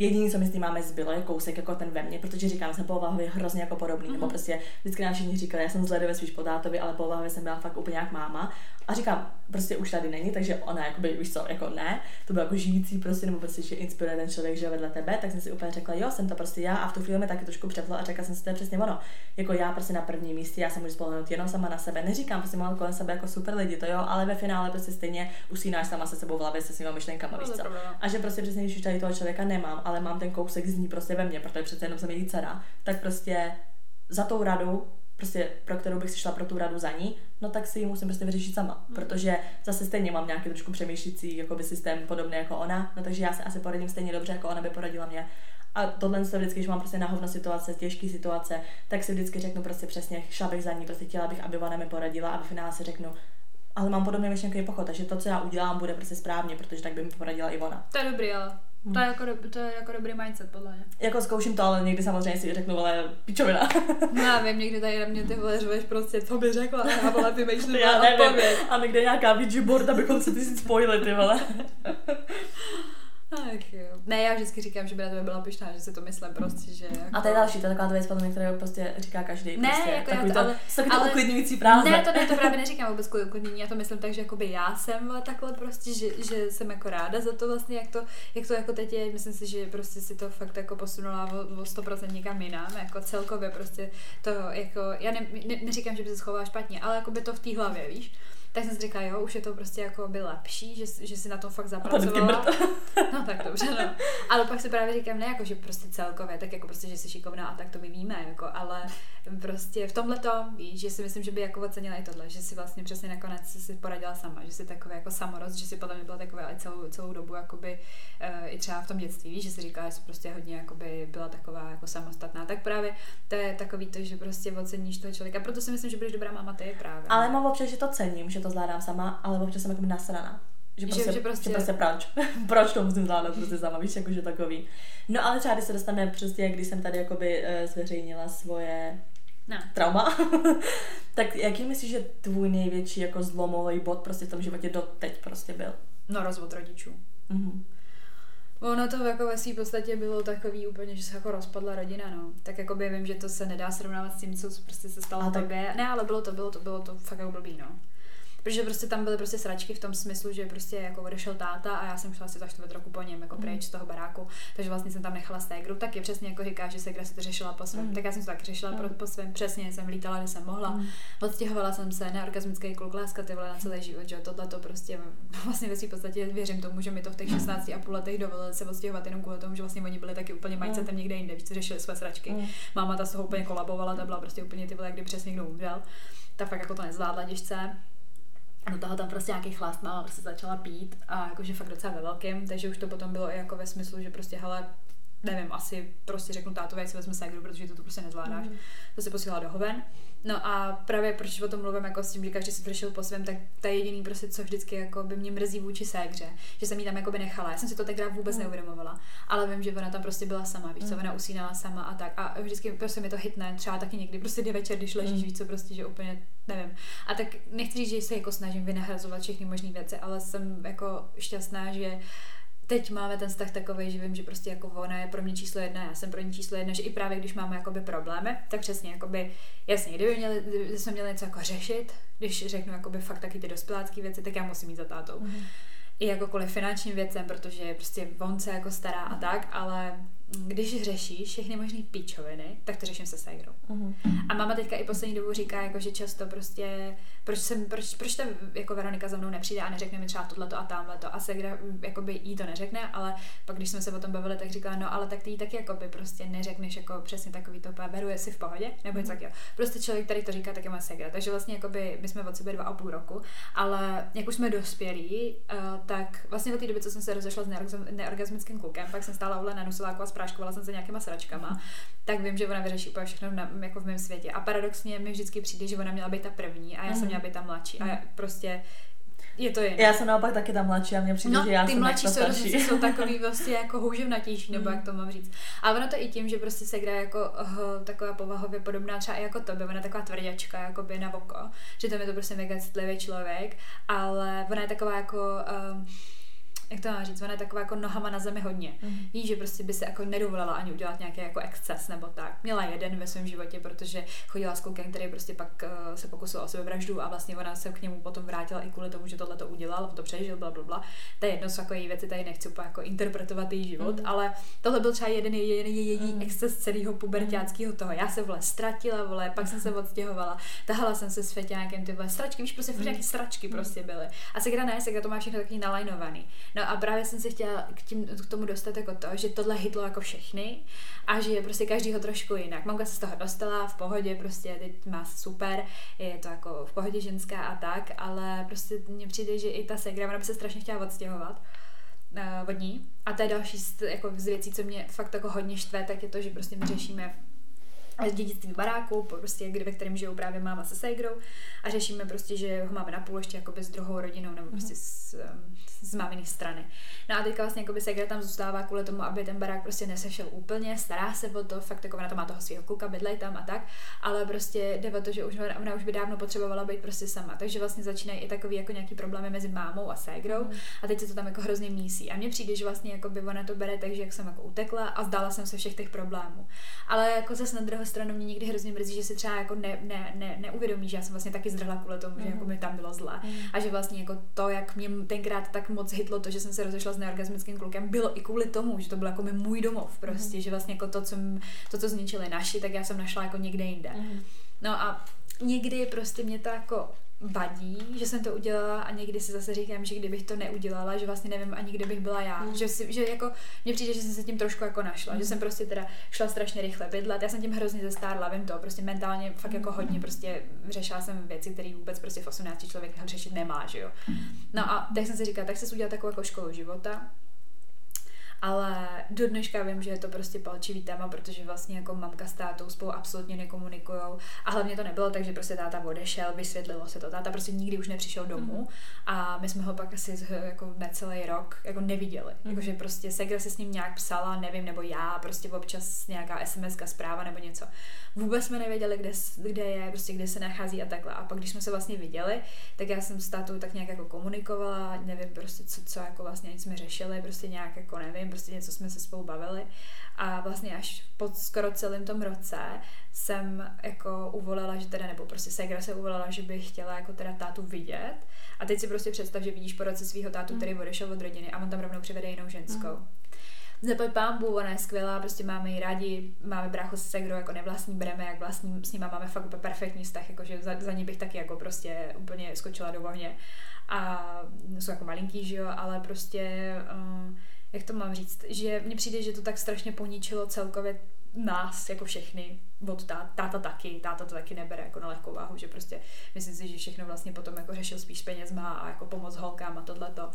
Jediný, co my s tím máme zbylo, je kousek jako ten ve mně, protože říkám, jsem povahově hrozně jako podobný, mm-hmm. nebo prostě vždycky nám všichni říkali, já jsem zledově spíš po tátovi, ale povahově jsem byla fakt úplně jak máma. A říkám, prostě už tady není, takže ona jakoby, víš co, jako ne, to bylo jako žijící prostě, nebo prostě, že inspiruje ten člověk, že vedle tebe, tak jsem si úplně řekla, jo, jsem to prostě já a v tu chvíli mi taky trošku přeplo a řekla jsem si, to je přesně ono. Jako já prostě na prvním místě, já se můžu spolehnout jenom sama na sebe. Neříkám, prostě mám kolem sebe jako super lidi, to jo, ale ve finále prostě stejně usínáš sama se sebou v hlavě se svýma myšlenkama, No, víš je co. no. A že prostě přesně, když už tady toho člověka nemám, ale mám ten kousek z ní prostě ve mně, protože přece jenom jsem její dcera, tak prostě za tou radu, prostě pro kterou bych si šla pro tu radu za ní, no tak si ji musím prostě vyřešit sama, Mhm. protože zase stejně mám nějaký trošku přemýšlící jakoby systém podobný jako ona, no takže já se asi poradím stejně dobře, jako ona by poradila mě. A tohle se vždycky, když mám prostě na hovno situace, těžké situace, tak si vždycky řeknu prostě přesně, šla bych za ní, prostě chtěla bych, aby ona mi poradila a v finále si řeknu, ale mám podobný myšlenkový pochod, takže to, co já udělám, bude prostě správně, protože tak by mi poradila i ona. To je dobrý, ale. Hmm. To je, jako, to je jako dobrý mindset, podle mě. Jako zkouším to, ale někdy samozřejmě si řeknu, ale pičovina. No, já vím, někdy tady na mě ty vole řveš prostě, co by řekla, a já vole vymýšlím Já nevím. odpověď. A my kde nějaká Ouija board, abychom se ty si spojili, ty vole. Ach jo. Ne, já vždycky říkám, že by na to byla pišná, že si to myslím prostě, že jako... A to je další, to je taková ta věc, podle kterou prostě říká každý. Ne, prostě, jako já takový to- to, ale- to ale- uklidňující prázdne. Ne, to ne, to právě neříkám vůbec kvůli uklidnění, já to myslím tak, že jakoby já jsem takhle prostě, že, že, jsem jako ráda za to vlastně, jak to, jak to jako teď je, myslím si, že prostě si to fakt jako posunula o, o 100% někam jinam, jako celkově prostě to jako, já ne, ne, neříkám, že by se schovala špatně, ale jako by to v té hlavě, víš, tak jsem si říkala, jo, už je to prostě jako by lepší, že, že si na tom fakt zapracovala. No tak dobře, no. Ale pak si právě říkám, ne jako, že prostě celkově, tak jako prostě, že jsi šikovná a tak to my víme, jako, ale prostě v tomhle to, víš, že si myslím, že by jako ocenila i tohle, že si vlastně přesně nakonec si, si poradila sama, že si takové jako samorost, že si podle mě byla takové i celou, celou dobu jakoby uh, i třeba v tom dětství, víš, že si říkala, že jsi prostě hodně jakoby byla taková jako samostatná, tak právě to je takový to, že prostě oceníš toho člověka, proto si myslím, že budeš dobrá máma ty právě. Ale mám občas, že to cením, že to zvládám sama, ale občas jsem jako nasraná. Že Že- prostě, že že prostě- prostě, že prostě proč? proč to musím zvládat prostě sama, víš, jakože takový. No ale třeba když se dostaneme přesně, když jsem tady jakoby eh, zveřejnila svoje No. trauma, tak jaký myslíš, že tvůj největší jako zlomový bod prostě v tom životě doteď prostě byl? no, rozvod rodičů. Mhm. Ono to jako ve své podstatě bylo takový úplně, že se jako rozpadla rodina, no. Tak jako by vím, že to se nedá srovnávat s tím, co prostě se stalo A tak- tobě. Ne, ale bylo to, bylo to, bylo to fakt jako blbý, no. Protože prostě tam byly prostě sračky v tom smyslu, že prostě jako odešel táta a já jsem šla asi za čtvrt roku po něm jako Mhm. pryč z toho baráku, takže vlastně jsem tam nechala ségru, tak je přesně jako říká, že ségra si to řešila po svém, Mhm. tak já jsem to taky řešila pro, Mhm. po svém, přesně jsem lítala, kde jsem mohla, Mhm. odstěhovala jsem se, neorgasmický kluk, láska ty vole na celý život, že tohle to prostě vlastně ve své podstatě věřím tomu, že mi to v těch 16 a půl letech dovolili se odstěhovat jenom kvůli tomu, že vlastně oni byli taky úplně mindsetem někde jinde, co řešili své sračky. Mm. Máma ta z toho úplně kolabovala, ta byla prostě úplně ty vole, kdyby přesně někdo umřel. Ta fakt jako to nezvládla těžce. Do toho tam prostě nějaký chlast máma prostě začala pít a jakože fakt docela ve takže už to potom bylo i jako ve smyslu, že prostě hele, nevím, asi prostě řeknu tátovi, jak si vezme ségru, protože to, to prostě nezvládáš. Mhm. To si posílala do hoven. No a právě proč o tom mluvím jako s tím, že každý si to řešil po svém, tak to je jediný prostě, co vždycky jako by mě mrzí vůči ségře, že jsem jí tam jako by nechala. Já jsem si to tenkrát vůbec Mm. neuvědomovala, ale vím, že ona tam prostě byla sama, víš co, Mm. ona usínala sama a tak. A vždycky prostě mi to hitne, třeba taky někdy, prostě jde večer, když ležíš, Mm. víš co, prostě, že úplně nevím. A tak nechci říct, že se jako snažím vynahrazovat všechny možné věci, ale jsem jako šťastná, že teď máme ten vztah takový, že vím, že prostě jako ona je pro mě číslo jedna, já jsem pro ní číslo jedna, že i právě když máme jakoby problémy, tak přesně jakoby, jasně, kdyby, měli, kdyby jsme měli něco jako řešit, když řeknu jakoby fakt taky ty dospělácké věci, tak já musím jít za tátou. Mhm. I jakkoliv finančním věcem, protože prostě on se jako stará a tak, ale když řešíš všechny možné píčoviny, tak to řeším se ségrou. Mhm. A máma teďka i poslední dobu říká, jako, že často prostě, proč, jsem, proč, proč ta jako Veronika za mnou nepřijde a neřekne mi třeba tohleto a tamhleto. A Segra jakoby jí to neřekne, ale pak když jsme se o tom bavili, tak říkala, no ale tak ty jí taky jakoby prostě neřekneš jako přesně takový to, beru je si v pohodě, nebo něco takového. Prostě člověk, který to říká, tak je moje Segra. Takže vlastně jakoby my jsme od sebe dva a půl roku, ale jak už jsme dospělí, uh, tak vlastně od té doby, co jsem se rozešla s neorgasmickým klukem, pak jsem stála ule na nusováku a spráškovala jsem se nějakýma sračkama, tak vím, že ona vyřeší úplně všechno na, jako v mém světě. A paradoxně mi vždycky přijde, že ona měla být ta první a já jsem Mhm. měla být ta mladší. A já prostě je to jen. Já jsem naopak taky ta mladší a mně přijde, No, že já ty jsem mladší sourozenci jsou takový vlastně jako houževnatější, nebo Mm. jak to mám říct. A ono to i tím, že prostě se hraje jako uh, taková povahově podobná třeba i jako tobě, ona je taková tvrděčka, jako by na oko, že to je to prostě mega citlivý člověk, ale ona je taková jako um, jak to mám říct, ona je taková jako nohama na zemi hodně. Mhm. Ví, že prostě by se jako nedovolila ani udělat nějaký jako exces nebo tak. Měla jeden ve svém životě, protože chodila s klukem, který prostě pak uh, se pokusil o sebevraždu a vlastně ona se k němu potom vrátila i kvůli tomu, že tohle to udělal, on to přežil, bla, bla, bla. To je jedno z takových věcí, tady nechci úplně jako interpretovat její život, Mhm. ale tohle byl třeba jeden její, její Mhm. exces celého pubertáckého toho. Já se vole ztratila, vole, pak jsem se odstěhovala, tahala jsem se s feťákem, ty vole sračky, víš, prostě furt Mhm. nějaký sračky prostě byly. A Segra ne, Segra to má všechno takový nalajnovaný. No a právě jsem se chtěla k, tím, k tomu dostat jako to, že tohle hitlo jako všechny a že je prostě každýho trošku jinak. Mamka se z toho dostala v pohodě, prostě teď má super, je to jako v pohodě ženská a tak, ale prostě mně přijde, že i ta Segra, ona by se strašně chtěla odstěhovat uh, od ní. A to je další z, jako z věcí, co mě fakt jako hodně štve, tak je to, že prostě my řešíme dědictví baráku, prostě, kde, ve kterém žijou právě máma se ségrou a řešíme prostě, že ho máme na půl ještě jakoby s druhou rodinou nebo prostě z, um, z máminých strany. No a teďka vlastně jakoby ségra tam zůstává kvůli tomu, aby ten barák prostě nesešel úplně, stará se o to, fakt jako ona to má toho svého kluka, bydlej tam a tak, ale prostě jde o to, že už ona, ona už by dávno potřebovala být prostě sama, takže vlastně začínají i takový jako nějaký problémy mezi mámou a ségrou Mhm. a teď se to tam jako hrozně mísí. A mně přijde, že vlastně jako by ona to bere tak, že jak jsem jako utekla a zdala jsem se všech těch problémů. Ale jako zase na druhou stranu mě někdy hrozně mrzí, že si třeba jako ne, ne, ne, neuvědomí, že já jsem vlastně taky zdrhla kvůli tomu, že Mhm. jako mi tam bylo zle. Mhm. A že vlastně jako to, jak mě tenkrát tak moc hitlo to, že jsem se rozešla s neorgasmickým klukem, bylo i kvůli tomu, že to byl jako mi můj domov prostě, Mhm. že vlastně jako to, co, to, co zničili naši, tak já jsem našla jako někde jinde. Mhm. No a někdy prostě mě to jako vadí, že jsem to udělala a někdy si zase říkám, že kdybych to neudělala, že vlastně nevím ani kde bych byla já. Mm. Že, si, že jako mně přijde, že jsem se tím trošku jako našla, že Mm. jsem prostě teda šla strašně rychle bydlet, já jsem tím hrozně zestárla, vím to, prostě mentálně fakt jako hodně prostě řešila jsem věci, které vůbec prostě v 18 člověk řešit nemá, že jo. No a tak jsem si říkala, tak se udělat takovou jako školu života, ale do dneška vím, že je to prostě palčivý téma, protože vlastně jako mamka s tátou spolu absolutně nekomunikují a hlavně to nebylo tak, že prostě táta odešel, vysvětlilo se to, táta prostě nikdy už nepřišel domů mm. a my jsme ho pak asi jako necelý rok jako neviděli, mm. jakože prostě Segra se s ním nějak psala, nevím, nebo já, prostě občas nějaká SMS zpráva nebo něco. Vůbec jsme nevěděli, kde, kde je, prostě kde se nachází a takhle. A pak, když jsme se vlastně viděli, tak já jsem s tátou tak nějak jako komunikovala, nevím prostě, co, co jako vlastně jsme řešili, prostě nějak jako nevím, prostě něco jsme se spolu bavili. A vlastně až po skoro celém tom roce jsem jako uvolila, že teda, nebo prostě Segra se uvolila, že by chtěla jako teda tátu vidět. A teď si prostě představ, že vidíš po roce svého tátu, který mm. odešel od rodiny a on tam rovnou přivede jinou ženskou. Mm. Zaplať pámbu, ona je skvělá, prostě máme ji rádi, máme bráchu s Segrou jako nevlastní, bereme jak vlastní, s nima máme fakt úplně perfektní vztah, jakože za, za ní bych taky jako prostě úplně skočila do ohně. A jsou jako malinký, že jo, ale prostě, uh, jak to mám říct, že mně přijde, že to tak strašně poničilo celkově nás, jako všechny, od tá, táta taky, táta to taky nebere jako na lehkou váhu, že prostě myslím si, že všechno vlastně potom jako řešil spíš penězma a jako pomoc holkám a tohleto.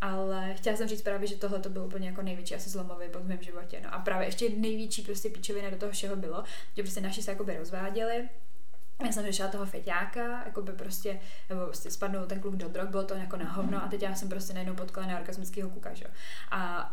Ale chtěla jsem říct právě, že tohle to byl úplně jako největší asi zlomový bod v mém životě. No a právě ještě největší prostě píčovina do toho všeho bylo, že prostě naši se jakoby rozváděli, já jsem řešila toho feťáka, jako by prostě, nebo prostě spadnul ten kluk do drog, bylo to jako na hovno a teď já jsem prostě najednou potkala neorgasmického kuka, že? A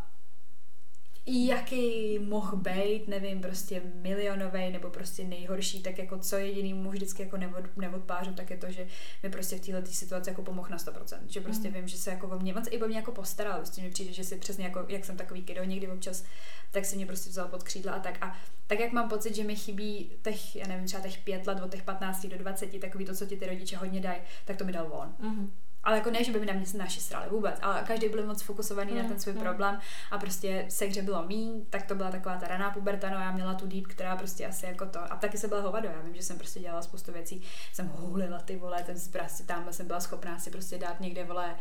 jaký mohl být, nevím, prostě milionový nebo prostě nejhorší, tak jako co jediný mu vždycky jako nevod, neodpářu, tak je to, že mi prostě v této situaci jako pomohl na 100%. Že prostě mm. vím, že se jako o mě, on se i o mě jako postaral, prostě mi přijde, že si přesně jako, jak jsem takový kiddo někdy občas, tak si mě prostě vzal pod křídla a tak. A tak jak mám pocit, že mi chybí těch, já nevím, třeba těch pět let, od těch 15 do 20, takový to, co ti ty rodiče hodně dají, tak to mi dal on. Mm-hmm. Ale jako ne, že by mi na mě naši srali vůbec, ale každý byl moc fokusovaný mm, na ten svůj mm. problém a prostě se hře bylo mý, tak to byla taková ta raná puberta, no já měla tu deep, která prostě asi jako to, a taky se byla hovado, já vím, že jsem prostě dělala spoustu věcí, jsem hulila ty vole, ten prostě tam jsem byla schopná si prostě dát někde vole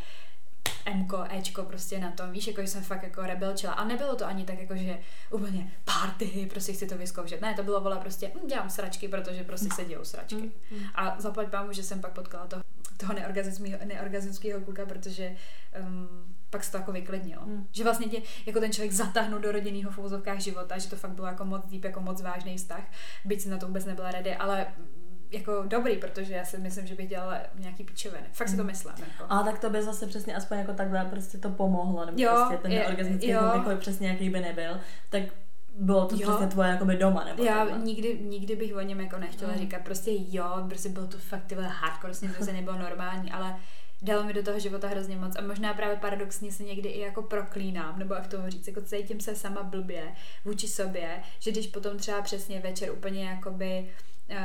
Mko, Ečko prostě na tom, víš, jako že jsem fakt jako rebelčila. A nebylo to ani tak jako, že úplně party, prostě chci to vyzkoušet. Ne, to bylo vole prostě, hm, dělám sračky, protože prostě se dějou sračky. Mm, mm. A zaplať pámu, že jsem pak potkala toho, toho neorgazmického kluka, protože um, pak se to jako vyklidnilo. Mm. Že vlastně tě, jako ten člověk zatáhnul do rodinného v života, že to fakt bylo jako moc deep, jako moc vážný vztah, byť jsem na to vůbec nebyla ready, ale jako dobrý, protože já si myslím, že bych dělala nějaký píčoviny. Fakt si to hmm. myslím. Jako. A tak to by zase přesně aspoň jako takhle prostě to pomohlo, nebo jo, prostě ten je, organický jako přesně jaký by nebyl, tak bylo to jo. přesně tvoje jakoby doma, nebo Já nikdy, nikdy bych o něm jako nechtěla mm. říkat, prostě jo, prostě bylo to fakt tyhle hardcore, s ním to nebylo normální, ale dalo mi do toho života hrozně moc a možná právě paradoxně se někdy i jako proklínám, nebo jak tomu říct, jako cítím se sama blbě vůči sobě, že když potom třeba přesně večer úplně jakoby uh,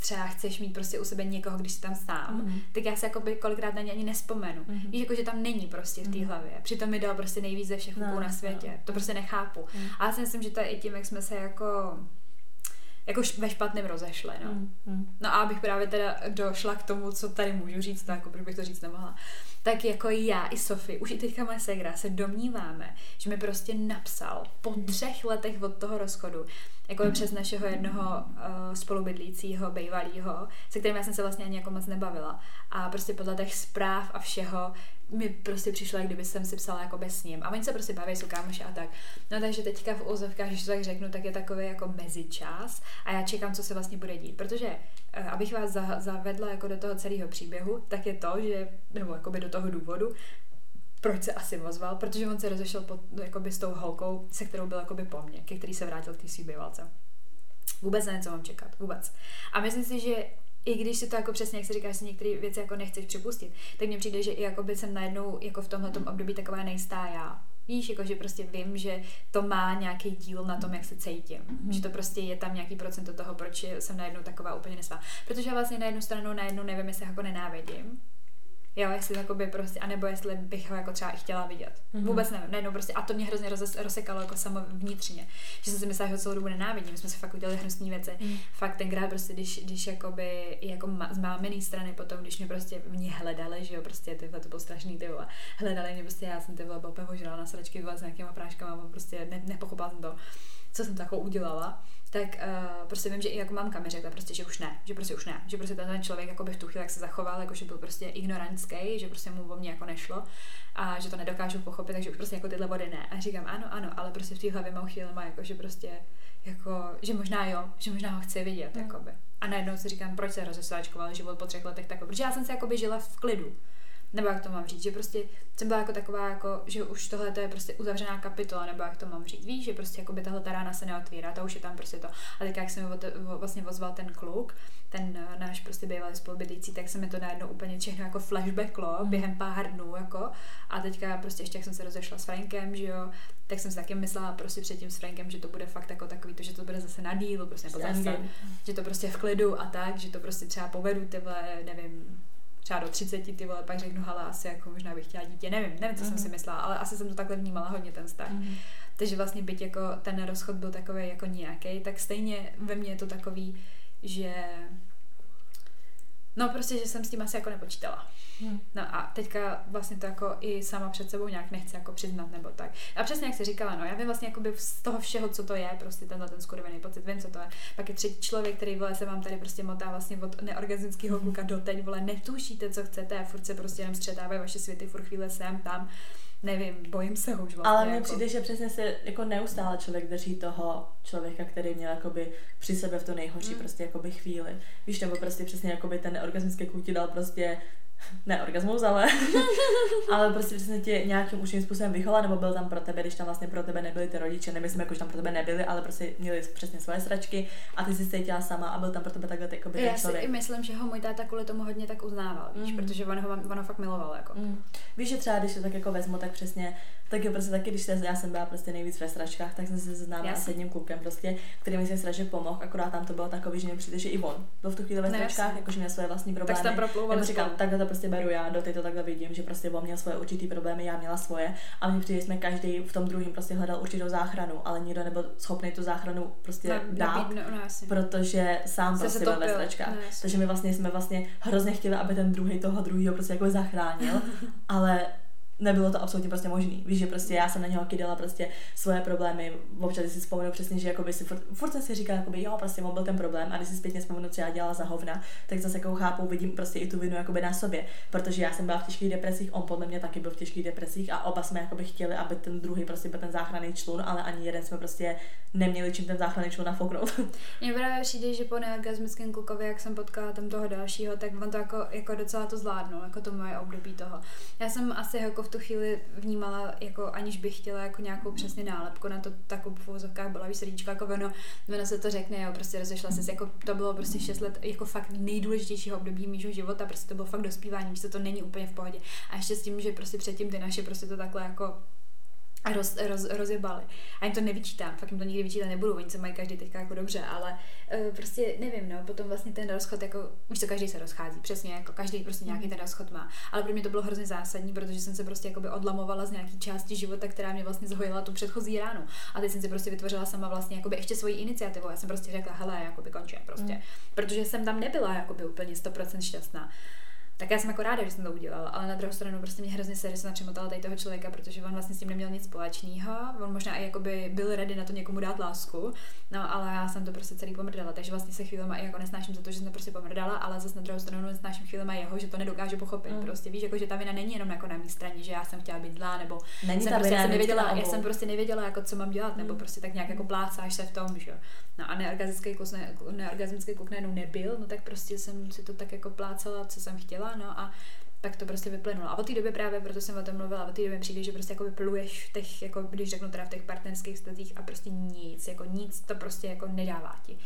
třeba chceš mít prostě u sebe někoho, když jsi tam sám, mm-hmm. tak já se jako by kolikrát na ně ani nespomenu. Mm-hmm. Víš, jako že tam není prostě v té mm-hmm. hlavě. Přitom mi dal prostě nejvíc ze všech no, na světě. No. To prostě nechápu. Mm. A já si myslím, že to je i tím, jak jsme se jako jako ve špatném rozešli, no. Mm, mm. No a abych právě teda došla k tomu, co tady můžu říct, tak jako bych to říct nemohla, tak jako já i Sofie, už i teďka moje segra, se domníváme, že mi prostě napsal po mhm. třech letech od toho rozchodu, jako mm. přes našeho jednoho uh, spolubydlícího, bývalého, se kterým já jsem se vlastně ani jako moc nebavila. A prostě podle těch zpráv a všeho mi prostě přišlo, jak kdyby jsem si psala jako bez ním. A oni se prostě baví, jsou kámoši a tak. No takže teďka v úzovkách, když to tak řeknu, tak je takový jako mezičas a já čekám, co se vlastně bude dít. Protože uh, abych vás za, zavedla jako do toho celého příběhu, tak je to, že, nebo jako by do toho důvodu, proč se asi ozval, protože on se rozešel pod, jakoby s tou holkou, se kterou byl jakoby po mně, ke který se vrátil k té svý bývalce. Vůbec nevím, co mám čekat, vůbec. A myslím si, že i když si to jako přesně, jak si říkáš, si některé věci jako nechceš připustit, tak mně přijde, že i jako by jsem najednou jako v tomhle období taková nejistá já. Víš, jako že prostě vím, že to má nějaký díl na tom, jak se cítím. Mm-hmm. Že to prostě je tam nějaký procent toho, proč jsem najednou taková úplně nesvá. Protože vlastně na jednu stranu najednou nevím, jestli jako nenávidím, Jo, jestli jakoby prostě, anebo jestli bych ho jako třeba i chtěla vidět. Mm-hmm. Vůbec nevím, najednou prostě, a to mě hrozně roz, rozsekalo jako samo vnitřně, že jsem si myslela, že ho celou dobu nenávidím, my jsme si fakt udělali hnusné věci. Mm. Fakt tenkrát prostě, když, když jakoby, jako ma, z mámený strany potom, když mě prostě mě hledali, že jo, prostě ty to bylo strašný, ty vole, hledali mě prostě, já jsem ty vole, ožrala na sračky s nějakýma práškama, prostě ne, nepochopila jsem to, co jsem takovou udělala tak uh, prostě vím, že i jako mamka mi řekla prostě, že už ne, že prostě už ne, že prostě ten člověk jako by v tu chvíli jak se zachoval, jako že byl prostě ignorant ženský, že prostě mu o mě jako nešlo a že to nedokážu pochopit, takže už prostě jako tyhle body ne. A říkám, ano, ano, ale prostě v té hlavě mám chvíli má jako, že prostě jako, že možná jo, že možná ho chci vidět, mm. jakoby. A najednou si říkám, proč se rozesváčkoval život po třech letech takhle, protože já jsem se jakoby žila v klidu nebo jak to mám říct, že prostě jsem byla jako taková, jako, že už tohle to je prostě uzavřená kapitola, nebo jak to mám říct, víš, že prostě jako by tahle ta rána se neotvírá, to už je tam prostě to. A teď jak jsem mi vlastně ozval ten kluk, ten eh, náš prostě bývalý spolubydlící, tak se mi to najednou úplně všechno jako flashbacklo mm. během pár dnů, jako. A teďka prostě ještě jak jsem se rozešla s Frankem, že jo, tak jsem si taky myslela prostě předtím s Frankem, že to bude fakt jako takový to, že to bude zase na dílu, prostě nebo zase, že to prostě v klidu a tak, že to prostě třeba povedu tyhle, nevím, třeba do 30, ty vole, pak řeknu, hala, asi jako možná bych chtěla dítě, nevím, nevím, co mm-hmm. jsem si mhm. myslela, ale asi jsem to takhle vnímala hodně ten vztah. Mm-hmm. Takže vlastně byť jako ten rozchod byl takový jako nějaký, tak stejně ve mně je to takový, že no prostě, že jsem s tím asi jako nepočítala. Hmm. No a teďka vlastně to jako i sama před sebou nějak nechci jako přiznat nebo tak. A přesně jak jsi říkala, no já vím vlastně jakoby z toho všeho, co to je, prostě tenhle ten skurvený pocit, vím, co to je. Pak je třetí člověk, který vole se vám tady prostě motá vlastně od neorganického hmm. kluka do teď, vole, netušíte, co chcete a furt se prostě jenom střetávají vaše světy, furt chvíle sem, tam nevím, bojím se ho už vlastně. Ale mně jako... přijde, že přesně se jako neustále člověk drží toho člověka, který měl jakoby při sebe v to nejhorší mm. prostě jakoby chvíli. Víš, nebo prostě přesně jakoby ten orgasmický ti dal prostě ne orgasmus, ale, ale prostě přesně tě nějakým užším způsobem vychoval, nebo byl tam pro tebe, když tam vlastně pro tebe nebyli ty rodiče, nemyslím, jako, že tam pro tebe nebyli, ale prostě měli přesně svoje sračky a ty si cítila sama a byl tam pro tebe takhle jako Já si i myslím, že ho můj táta kvůli tomu hodně tak uznával, víš, mm. protože on ho, on ho fakt miloval. Jako. Mm. Víš, že třeba když to tak jako vezmu, tak přesně, tak je prostě taky, když se, já jsem byla prostě nejvíc ve sračkách, tak jsem se seznámila s jedním klukem, prostě, který mi se strašně pomohl, akorát tam to bylo takový, že mi přijde, že i on byl v tu chvíli ve sračkách, jakože měl své vlastní problémy. Tak tam říkám, takhle to prostě beru já, do to takhle vidím, že prostě on měl svoje určitý problémy, já měla svoje. A mně přijde, jsme každý v tom druhém prostě hledal určitou záchranu, ale nikdo nebyl schopný tu záchranu prostě no, dát, no, no, protože sám se prostě byl ve. No, Takže my vlastně jsme vlastně hrozně chtěli, aby ten druhý toho druhého prostě jako zachránil, ale nebylo to absolutně prostě možný. Víš, že prostě já jsem na něho kydala prostě svoje problémy, občas si vzpomenu přesně, že jakoby si furt, furt jsem si říkala, jakoby, jo, prostě on byl ten problém a když si zpětně vzpomenu, co já dělala za hovna, tak zase jako chápu, vidím prostě i tu vinu jakoby na sobě, protože já jsem byla v těžkých depresích, on podle mě taky byl v těžkých depresích a oba jsme jakoby chtěli, aby ten druhý prostě byl ten záchranný člun, ale ani jeden jsme prostě neměli čím ten záchranný člun nafouknout. Mně právě přijde, že po neorgasmickém klukovi, jak jsem potkala tam toho dalšího, tak on to jako, jako docela to zvládnul, jako to moje období toho. Já jsem asi jako v tu chvíli vnímala, jako aniž bych chtěla jako nějakou přesně nálepku na to, takovou v uvozovkách byla srdíčko, jako ono, ono se to řekne, jo, prostě rozešla se, jako to bylo prostě 6 let jako fakt nejdůležitějšího období mýho života, prostě to bylo fakt dospívání, že to není úplně v pohodě. A ještě s tím, že prostě předtím ty naše prostě to takhle jako a roz, roz, rozjebali. A jim to nevyčítám, fakt jim to nikdy vyčítat nebudu, oni se mají každý teďka jako dobře, ale uh, prostě nevím, no, potom vlastně ten rozchod, jako, už to každý se rozchází, přesně, jako každý prostě nějaký ten rozchod má. Ale pro mě to bylo hrozně zásadní, protože jsem se prostě jakoby odlamovala z nějaký části života, která mě vlastně zhojila tu předchozí ránu. A teď jsem si prostě vytvořila sama vlastně jakoby ještě svoji iniciativu. Já jsem prostě řekla, hele, jakoby končím prostě. Mm. Protože jsem tam nebyla jakoby úplně 100% šťastná tak já jsem jako ráda, že jsem to udělala, ale na druhou stranu prostě mě hrozně se napřemotala tady toho člověka, protože on vlastně s tím neměl nic společného, on možná i jakoby byl ready na to někomu dát lásku, no ale já jsem to prostě celý pomrdala, takže vlastně se chvílema i jako nesnáším za to, že jsem to prostě pomrdala, ale zase na druhou stranu nesnáším chvílema jeho, že to nedokáže pochopit. Mm. Prostě víš, jako, že ta vina není jenom jako na mé straně, že já jsem chtěla být zlá, nebo není jsem, prostě, jsem nevěděla, já jsem prostě nevěděla, jako co mám dělat, mm. nebo prostě tak nějak jako plácáš se v tom, že No a neorgasmický kus, ne, neorgasmický kuk nebyl, no tak prostě jsem si to tak jako plácala, co jsem chtěla, no a tak to prostě vyplynulo. A od té doby právě, proto jsem o tom mluvila, od té doby přijde, že prostě jako vypluješ v těch, jako když řeknu teda v těch partnerských vztazích a prostě nic, jako nic to prostě jako nedává ti.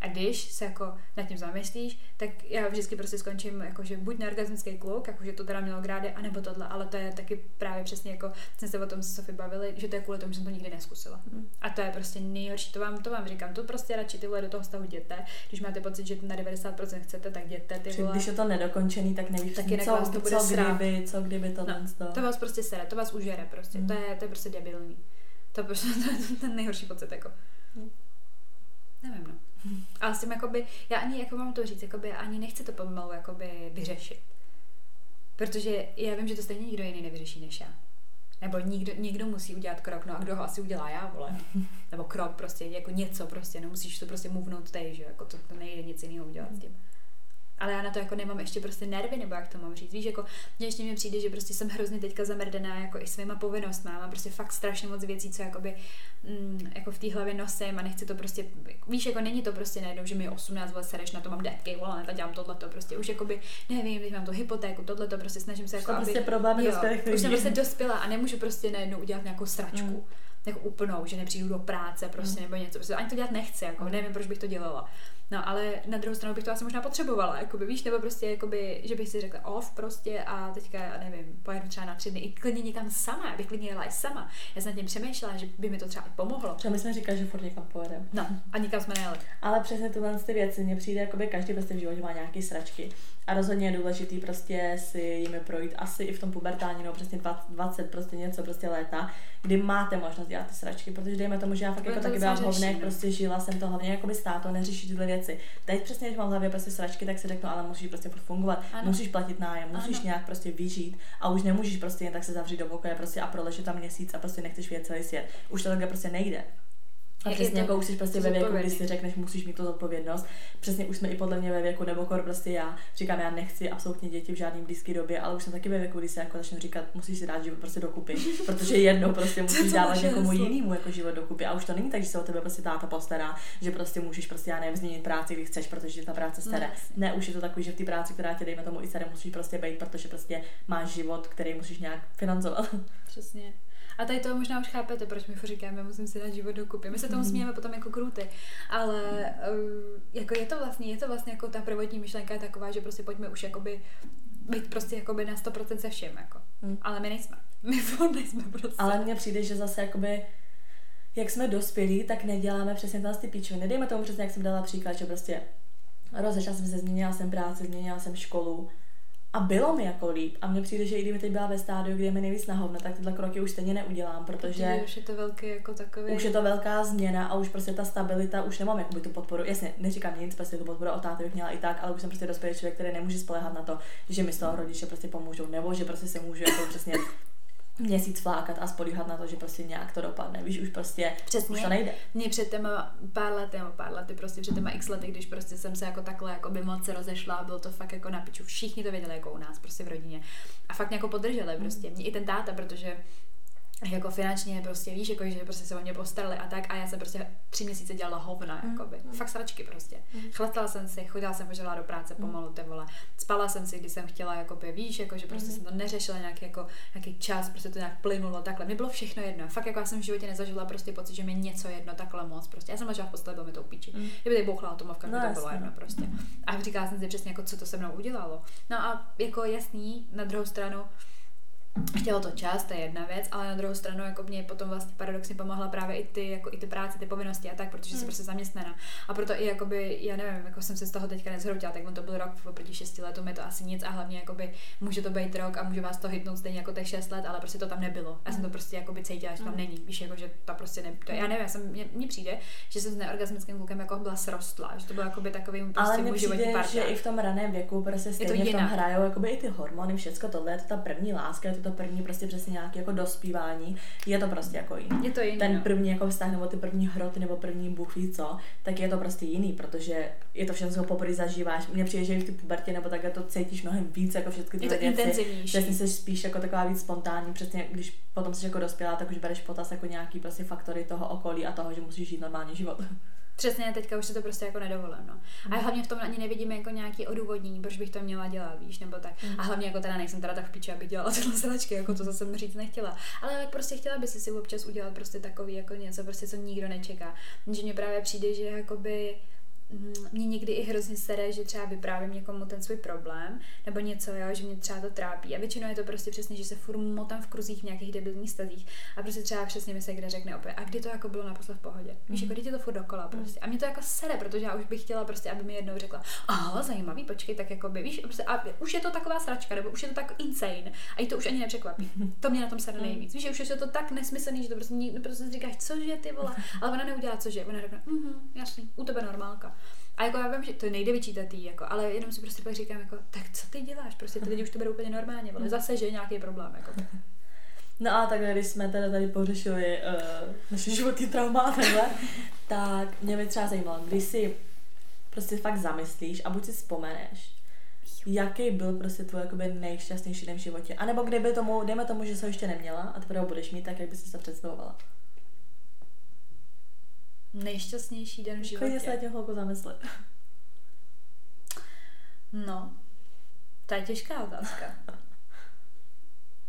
A když se jako nad tím zamyslíš, tak já vždycky prostě skončím jakože buď neorgasmický kluk, jakože to teda mělo grády, anebo tohle, ale to je taky právě přesně jako jsme se o tom se Sofie bavili, že to je kvůli tomu, že jsem to nikdy neskusila. Mm. A to je prostě nejhorší, to vám, to vám říkám, to prostě radši ty vole do toho stavu jděte, když máte pocit, že na 90% chcete, tak jděte ty vole. Když je to nedokončený, tak nevíš, tak co, vás to bude co, kdyby, co kdyby to no, to vás prostě sere, to vás užere prostě, mm. to, je, to je prostě debilní. To, prostě, to je ten nejhorší pocit, jako. Mm. Nevím, no. Ale s tím jakoby, já ani, jako mám to říct, jakoby, ani nechci to pomalu jakoby vyřešit. Protože já vím, že to stejně nikdo jiný nevyřeší než já. Nebo někdo, někdo musí udělat krok, no a kdo ho asi udělá já, vole. Nebo krok prostě, jako něco prostě, nemusíš to prostě movnout tej, že jako to, to nejde nic jiného udělat s tím. Ale já na to jako nemám ještě prostě nervy, nebo jak to mám říct. Víš, jako mě ještě mi přijde, že prostě jsem hrozně teďka zamrdená jako i svýma povinnostmi. Mám prostě fakt strašně moc věcí, co jakoby, mm, jako v té hlavě nosím a nechci to prostě, víš, jako není to prostě najednou, že mi 18 let sereš, na to mám detky, vole, a dělám tohle to prostě už jakoby, nevím, teď mám tu hypotéku, tohle to prostě snažím se jako, prostě problémy jo, už jsem prostě dospěla a nemůžu prostě najednou udělat nějakou sračku. Mm jako úplnou, že nepřijdu do práce prostě mm. nebo něco. Prostě ani to dělat nechci, jako mm. nevím, proč bych to dělala. No ale na druhou stranu bych to asi možná potřebovala, jakoby, víš, nebo prostě, jakoby, že bych si řekla off prostě a teďka, já nevím, pojedu třeba na tři dny i klidně někam sama, já bych klidně jela i sama. Já jsem nad tím přemýšlela, že by mi to třeba i pomohlo. Třeba my jsme říkali, že furt někam pojedeme. No, a nikam jsme nejeli. Ale přesně tyhle ty věci, mně přijde, jakoby každý prostě v životě má nějaké sračky. A rozhodně je důležitý prostě si jimi projít asi i v tom pubertální, no přesně 20, prostě něco, prostě léta, kdy máte možnost dělat ty sračky, protože dejme tomu, že já fakt jako taky byla hovnek, prostě žila jsem to hlavně jako by státo, neřešit tyhle věci. Teď přesně, když mám v hlavě prostě sračky, tak si řeknu, ale musíš prostě fungovat, ano. musíš platit nájem, musíš ano. nějak prostě vyžít a už nemůžeš prostě jen tak se zavřít do pokoje prostě a proležet tam měsíc a prostě nechceš vědět celý svět. Už to takhle prostě nejde. A přesně jako už jsi prostě ve věku, kdy si řekneš, musíš mít to zodpovědnost. Přesně už jsme i podle mě ve věku, nebo kor prostě já říkám, já nechci absolutně děti v žádném blízké době, ale už jsem taky ve věku, kdy se jako začnu říkat, musíš si dát život prostě dokupy, protože jednou prostě musíš dávat někomu jinému jako život dokupy. A už to není tak, že se o tebe prostě táta postará, že prostě můžeš prostě já nevím, změnit práci, když chceš, protože ta práce staré. No, ne, už je to takový, že v té práci, která tě dejme tomu i staré, musíš prostě být, protože prostě máš život, který musíš nějak financovat. Přesně. A tady to možná už chápete, proč my říkáme, musím si dát život dokupy. My se tomu mhm. smějeme potom jako kruty, ale uh, jako je to vlastně, je to vlastně jako ta prvotní myšlenka je taková, že prostě pojďme už jakoby být prostě jakoby na 100% se všem, jako. Hmm. Ale my nejsme. My furt nejsme prostě. Ale mně přijde, že zase jakoby jak jsme dospělí, tak neděláme přesně ty píčoviny. Nedejme tomu přesně, jak jsem dala příklad, že prostě rozešla jsem se, změnila jsem práci, změnila jsem školu a bylo mi jako líp. A mně přijde, že i kdyby teď byla ve stádiu, kde je mi nejvíc na hovno, tak tyhle kroky už stejně neudělám, protože... Už je to velký jako takový... Už je to velká změna a už prostě ta stabilita, už nemám jakoby tu podporu. Jasně, neříkám nic, prostě tu podporu od táty bych měla i tak, ale už jsem prostě dospělý člověk, který nemůže spolehat na to, že mi z toho rodiče prostě pomůžou, nebo že prostě se můžu jako přesně měsíc flákat a spolíhat na to, že prostě nějak to dopadne. Víš, už prostě Přesně. už to nejde. Mně před těma pár lety, nebo pár lety, prostě před těma x lety, když prostě jsem se jako takhle jako by moc rozešla, bylo to fakt jako na piču. Všichni to věděli jako u nás, prostě v rodině. A fakt jako podrželi prostě. Mě i ten táta, protože jako finančně prostě víš, jako, že prostě se o mě postarali a tak a já jsem prostě tři měsíce dělala hovna, mm. jakoby. Mm. Fakt sračky prostě. Mm. Chlatala jsem si, chodila jsem požela do práce mm. pomalu, ty vole. Spala jsem si, když jsem chtěla, jakoby, víš, jako, že prostě mm. jsem to neřešila nějaký, jako, nějaký čas, prostě to nějak plynulo, takhle. Mi bylo všechno jedno. Fakt jako já jsem v životě nezažila prostě pocit, že mi něco jedno takhle moc. Prostě. Já jsem ležela v posteli, bylo mi to upíči. Mm. Kdyby tady bouchla atomovka, no, to bylo jedno prostě. A říkala jsem si přesně, jako, co to se mnou udělalo. No a jako jasný, na druhou stranu, chtělo to čas, to je jedna věc, ale na druhou stranu jako mě potom vlastně paradoxně pomohla právě i ty, jako i ty práce, ty povinnosti a tak, protože hmm. jsem prostě zaměstnaná. A proto i jakoby, já nevím, jako jsem se z toho teďka nezhroutila, tak on to byl rok, oproti 6 letům je to asi nic a hlavně jakoby může to být rok a může vás to hitnout stejně jako těch 6 let, ale prostě to tam nebylo. Já jsem to hmm. prostě jakoby cítila, že to tam hmm. není. Víš, jako, že to prostě ne, to, já nevím, já jsem, mně, mně přijde, že jsem s neorgasmickým klukem jako byla srostlá, že to bylo jakoby takový prostě ale můj životní že i v tom raném věku prostě stejně v tom hrajou jakoby i ty hormony, všechno tohle, je to ta první láska, je to to první prostě přesně nějaké jako dospívání, je to prostě jako jiný. Je to jiný. Ten první jako vztah, nebo ty první hroty, nebo první bůh ví co, tak je to prostě jiný, protože je to všechno poprvé zažíváš. Mně přijde, že v té pubertě nebo takhle to cítíš mnohem víc, jako všechny ty je to věci. intenzivnější. Přesně jsi spíš jako taková víc spontánní, přesně když potom jsi jako dospělá, tak už bereš potaz jako nějaký prostě faktory toho okolí a toho, že musíš žít normální život. Přesně, teďka už se to prostě jako nedovolím, no. A mm. hlavně v tom ani nevidíme jako nějaký odůvodnění, proč bych to měla dělat, víš, nebo tak. Mm. A hlavně jako teda nejsem teda tak v piči, abych dělala tyhle zračky, jako to zase říct nechtěla. Ale tak prostě chtěla by si si občas udělat prostě takový jako něco, prostě co nikdo nečeká. Že mě právě přijde, že jakoby mě někdy i hrozně sere, že třeba vyprávím někomu ten svůj problém, nebo něco, jo, že mě třeba to trápí. A většinou je to prostě přesně, že se furt motám v kruzích v nějakých debilních stazích. A prostě třeba přesně mi se kde řekne opět, a kdy to jako bylo naposled v pohodě. Mm-hmm. Víš, jako kdy to furt dokola mhm. prostě. A mě to jako sere, protože já už bych chtěla prostě, aby mi jednou řekla, aha, zajímavý, počkej, tak jako by, víš, prostě, a už je to taková sračka, nebo už je to tak insane. A i to už ani nepřekvapí. To mě na tom sere nejvíc. Víš, že už je to tak nesmyslný, že to prostě, prostě říkáš, cože ty vole, ale ona neudělá cože, ona řekne, mhm, jasný, u tebe normálka. A jako já vím, že to nejde vyčítat jí, jako, ale jenom si prostě pak říkám, jako, tak co ty děláš? Prostě ty lidi už to berou úplně normálně, ale zase, že je nějaký problém. Jako. No a tak když jsme teda tady pořešili uh, naše životní trauma tak mě by třeba zajímalo, když si prostě fakt zamyslíš a buď si vzpomeneš jaký byl prostě tvůj jakoby nejšťastnější den v životě? A nebo kdyby tomu, dejme tomu, že se ještě neměla a teprve budeš mít, tak jak bys si to představovala? Nejšťastnější den v životě. Klidně se na tím chvilku zamyslet. No, to je těžká otázka.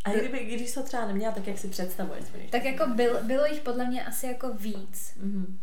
A kdyby, když to třeba neměla, tak jak si představuješ? Tak jako byl, bylo jich podle mě asi jako víc. Mm-hmm.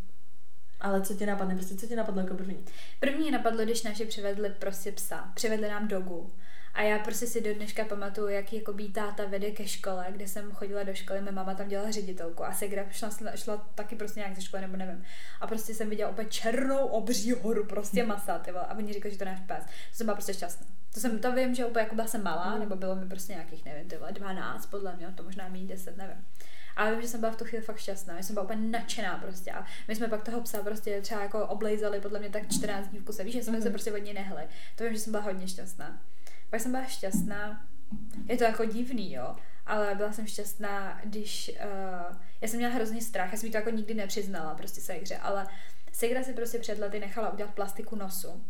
Ale co ti napadne? Prostě co ti napadlo jako první? První napadlo, když naši přivedli prostě psa. Přivedli nám dogu. A já prostě si do dneška pamatuju, jak jako táta vede ke škole, kde jsem chodila do školy, mé máma tam dělala ředitelku a Segra šla, šla taky prostě nějak ze školy, nebo nevím. A prostě jsem viděla opět černou obří horu prostě masa, ty vole. A oni říkali, že to náš pes. To jsem byla prostě šťastná. To jsem, to vím, že úplně jako byla jsem malá, mm. nebo bylo mi prostě nějakých, nevím, tyhle, 12 podle mě, to možná méně 10, nevím. Ale vím, že jsem byla v tu chvíli fakt šťastná, že jsem byla úplně nadšená prostě. A my jsme pak toho psa prostě třeba jako oblejzali podle mě tak 14 dní v kuse. Víš, že jsme mm. se prostě od něj nehli. To vím, že jsem byla hodně šťastná. Pak jsem byla šťastná, je to jako divný, jo, ale byla jsem šťastná, když, uh, já jsem měla hrozný strach, já jsem mi to jako nikdy nepřiznala prostě se hře, ale Segra si prostě před lety nechala udělat plastiku nosu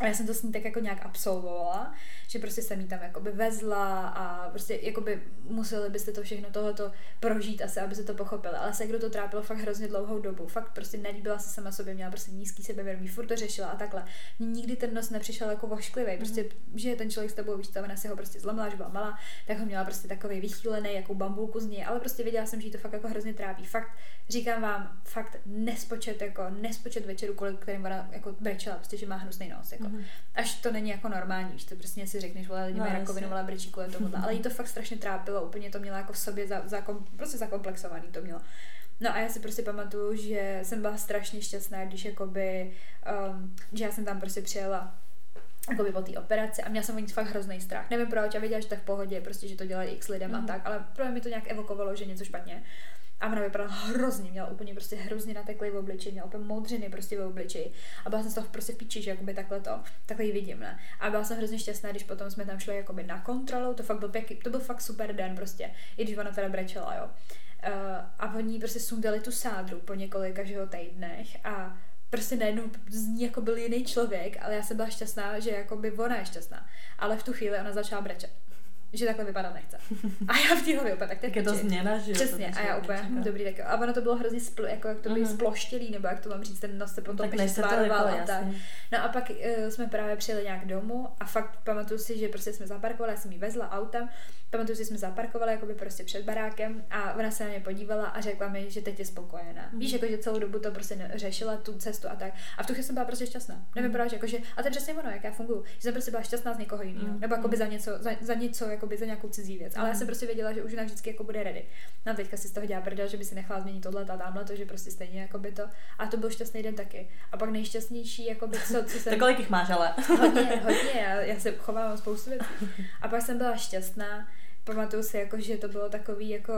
a já jsem to s ní tak jako nějak absolvovala, že prostě jsem jí tam jakoby vezla a prostě jakoby museli byste to všechno tohoto prožít asi, aby se to pochopili. Ale se kdo to trápilo fakt hrozně dlouhou dobu. Fakt prostě nelíbila se sama sobě, měla prostě nízký sebevědomí, furt to řešila a takhle. Mně nikdy ten nos nepřišel jako vošklivý. Prostě, mm-hmm. že ten člověk s tebou, víš, ona si ho prostě zlomila, že byla malá, tak ho měla prostě takový vychýlený, jako bambulku z něj, ale prostě věděla jsem, že jí to fakt jako hrozně trápí. Fakt, říkám vám, fakt nespočet, jako nespočet večerů, kolik kterým ona jako brečela, prostě, že má hnusný nos. Jako. Mm-hmm. Až to není jako normální, že to prostě si řekneš, vole, lidi no, mají rakovinu, vole, brečí kolem tomu, ale jí to fakt strašně trápilo, úplně to měla jako v sobě za, za, prostě zakomplexovaný to mělo. No a já si prostě pamatuju, že jsem byla strašně šťastná, když jakoby, um, že já jsem tam prostě přijela jakoby po té operaci a měla jsem o nic fakt hrozný strach. Nevím proč, a věděla, že to je v pohodě, prostě, že to dělají x lidem mm. a mhm. tak, ale pro mě mi to nějak evokovalo, že něco špatně. A ona vypadala hrozně, měla úplně prostě hrozně nateklý v obličeji, měla úplně modřiny prostě v obličeji. A byla jsem z toho prostě v píči, že jakoby takhle to, takhle ji vidím, ne? A byla jsem hrozně šťastná, když potom jsme tam šli jakoby na kontrolu, to fakt byl pěkný, to byl fakt super den prostě, i když ona teda brečela, jo. Uh, a oni prostě sundali tu sádru po několika že týdnech a prostě najednou z ní jako byl jiný člověk, ale já jsem byla šťastná, že jako by ona je šťastná. Ale v tu chvíli ona začala brečet že takhle vypadat nechce. A já v té hlavě úplně, tak, tak je to změna, že Přesně, a já úplně, hm, dobrý, tak A ono to bylo hrozně spl, jako jak to by mm. sploštělý, nebo jak to mám říct, ten nos se potom tak stvároval a tak. No a pak uh, jsme právě přijeli nějak domů a fakt pamatuju si, že prostě jsme zaparkovali, já jsem ji vezla autem, pamatuju si, že jsme zaparkovali jakoby prostě před barákem a ona se na mě podívala a řekla mi, že teď je spokojená. Mm. Víš, jako že celou dobu to prostě řešila tu cestu a tak. A v tu chvíli jsem byla prostě šťastná. Nevím mm. proč, jakože, a to je přesně ono, jak já funguji. Že jsem prostě byla šťastná z někoho jiného. Mm. Nebo jakoby za něco, za, za něco, jakoby za nějakou cizí věc. Ale já jsem prostě věděla, že už vždycky jako bude ready. No teďka si z toho dělá prdel, že by si nechala změnit tohle a tamhle to, že prostě stejně jako by to. A to byl šťastný den taky. A pak nejšťastnější, jako by co, co jsem. tak kolik jich máš, ale? hodně, hodně, já, já se chovám spoustu věcí. A pak jsem byla šťastná, pamatuju si, jako, že to bylo takový jako...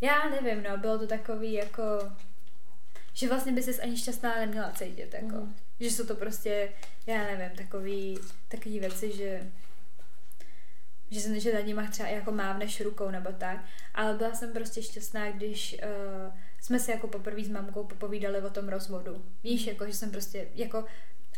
Já nevím, no, bylo to takový jako... Že vlastně by ses ani šťastná neměla cítit, jako. Mm. Že jsou to prostě, já nevím, takový, takový věci, že že jsem že za nima třeba jako mávneš rukou nebo tak, ale byla jsem prostě šťastná, když uh, jsme si jako poprvé s mamkou popovídali o tom rozvodu. Víš, jako, že jsem prostě, jako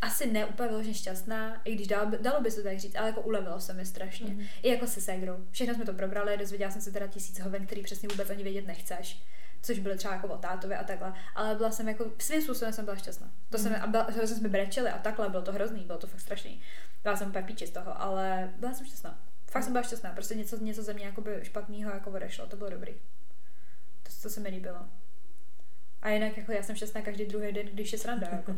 asi ne úplně vyloženě šťastná, i když dalo, dalo by se tak říct, ale jako ulevilo se mi strašně. Mm-hmm. I jako se segrou. Všechno jsme to probrali, dozvěděla jsem se teda tisíc hoven, který přesně vůbec ani vědět nechceš což byly třeba jako o tátovi a takhle, ale byla jsem jako, svým způsobem jsem byla šťastná. To mm. jsem, a byla, že jsme brečeli a takhle, bylo to hrozný, bylo to fakt strašný. Byla jsem úplně píči z toho, ale byla jsem šťastná. Fakt jsem byla šťastná, prostě něco, něco ze mě jakoby špatného jako odešlo, to bylo dobrý. To, to se mi líbilo. A jinak jako já jsem šťastná každý druhý den, když je sranda. Jako.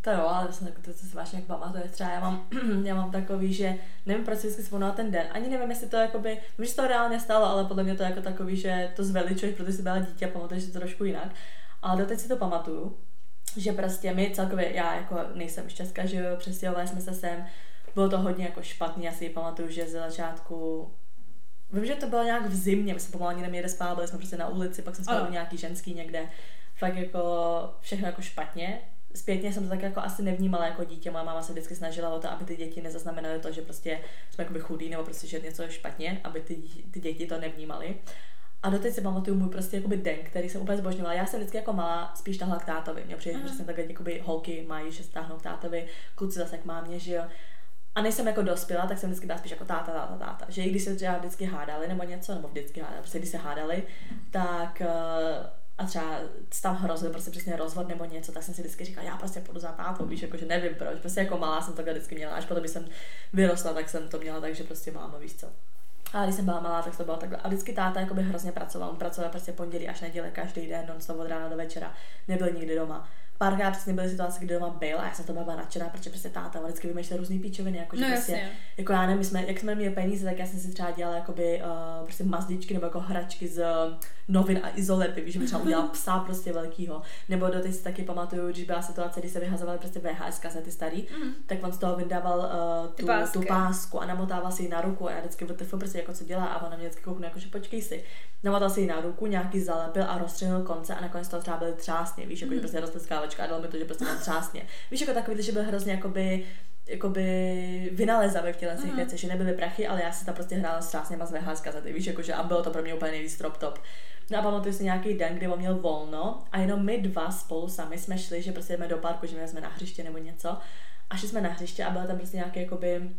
To jo, ale to, to, to se vážně jak pamatuje. Třeba já mám, já mám takový, že nevím, proč si vždycky vzpomínala ten den. Ani nevím, jestli to jakoby, vím, že to reálně stalo, ale podle mě to je jako takový, že to zveličuješ, protože jsi byla dítě a pamatuješ si to trošku jinak. Ale doteď si to pamatuju, že prostě my celkově, já jako nejsem šťastka, že jo, přestěhovali jsme se sem, bylo to hodně jako špatný, já si pamatuju, že ze začátku Vím, že to bylo nějak v zimě, my jsme pomalu ani neměli spát, byli jsme prostě na ulici, pak jsme spali nějaký ženský někde. Fakt jako všechno jako špatně zpětně jsem to tak jako asi nevnímala jako dítě. Moja máma se vždycky snažila o to, aby ty děti nezaznamenaly to, že prostě jsme jakoby chudí nebo prostě, že něco je špatně, aby ty, ty děti to nevnímaly. A doteď si pamatuju můj prostě jakoby den, který jsem úplně zbožňovala. Já jsem vždycky jako malá spíš tahla k tátovi. Mě přijde, že jsem takhle jakoby holky mají, že stáhnou k tátovi, kluci zase k mámě, že jo. A než jsem jako dospěla, tak jsem vždycky byla spíš jako táta, táta, táta. Že i když se třeba vždycky hádali nebo něco, nebo vždycky hádali, prostě když se hádali, tak uh, a třeba tam hrozil prostě přesně rozvod nebo něco, tak jsem si vždycky říkala, já prostě půjdu za tátou, víš, jakože nevím proč, prostě jako malá jsem to vždycky měla, až potom, když jsem vyrostla, tak jsem to měla, takže prostě máma, víš co. A když jsem byla malá, tak to bylo takhle. A vždycky táta jako by hrozně pracoval. On pracoval prostě pondělí až neděle každý den, non od rána do večera. Nebyl nikdy doma párkrát přesně byly situace, kdy doma byl a já jsem to byla nadšená, protože prostě táta vždycky vymýšlel různý píčoviny, jako no, prostě, jasně. jako já nevím, my jsme, jak jsme měli peníze, tak já jsem si třeba dělala jakoby, uh, prostě mazdičky nebo jako hračky z uh, novin a izolepy, víš, že třeba udělala psa prostě velkýho, nebo do teď si taky pamatuju, když byla situace, kdy se vyhazovaly prostě VHS kasety starý, mm. tak on z toho vydával uh, tu, tu, pásku a namotával si ji na ruku a já vždycky prostě jako co dělá a ona mě vždycky koukne, jako že počkej si, namotal si ji na ruku, nějaký zalepil a rozstřelil konce a nakonec to třeba byly třásny, víš, jako mm. že prostě rozpleskávačka a dal mi to, že prostě mám třásně. Víš, jako takový, že byl hrozně jakoby jakoby vynalezavý v těle těch věcech, že nebyly prachy, ale já si tam prostě hrála s třásněma z VHS kazety, víš, jakože a bylo to pro mě úplně nejvíc top top. No a pamatuju si nějaký den, kdy on měl volno a jenom my dva spolu sami jsme šli, že prostě jdeme do parku, že jsme na hřiště nebo něco a šli jsme na hřiště a byl tam prostě nějaký jakoby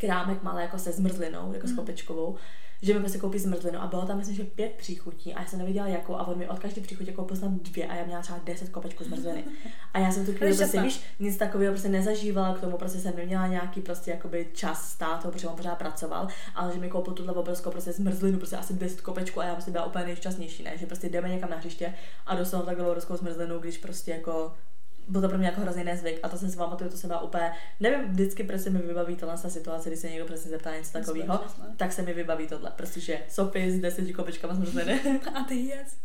krámek malý jako se zmrzlinou, jako mm. s kopečkovou že mi prostě koupí zmrzlinu a bylo tam myslím, že pět příchutí a já jsem neviděla jakou a on mi od každé příchutí koupil snad dvě a já měla třeba deset kopečků zmrzliny. A já jsem tu chvíli prostě, víš, nic takového prostě nezažívala, k tomu prostě jsem neměla nějaký prostě jakoby čas stát, protože on pořád pracoval, ale že mi koupil tuhle obrovskou prostě zmrzlinu, prostě asi 10 kopečků a já prostě byla úplně nejšťastnější, ne? Že prostě jdeme někam na hřiště a dostanou takhle obrovskou zmrzlinu, když prostě jako byl to pro mě jako hrozný nezvyk a to jsem si pamatuju, to jsem byla úplně, nevím, vždycky prostě mi vybaví tohle situace, když se někdo přesně zeptá něco takového, tak se mi vybaví tohle, prostě Sophie s deseti kopečkama zmrzliny. a ty yes.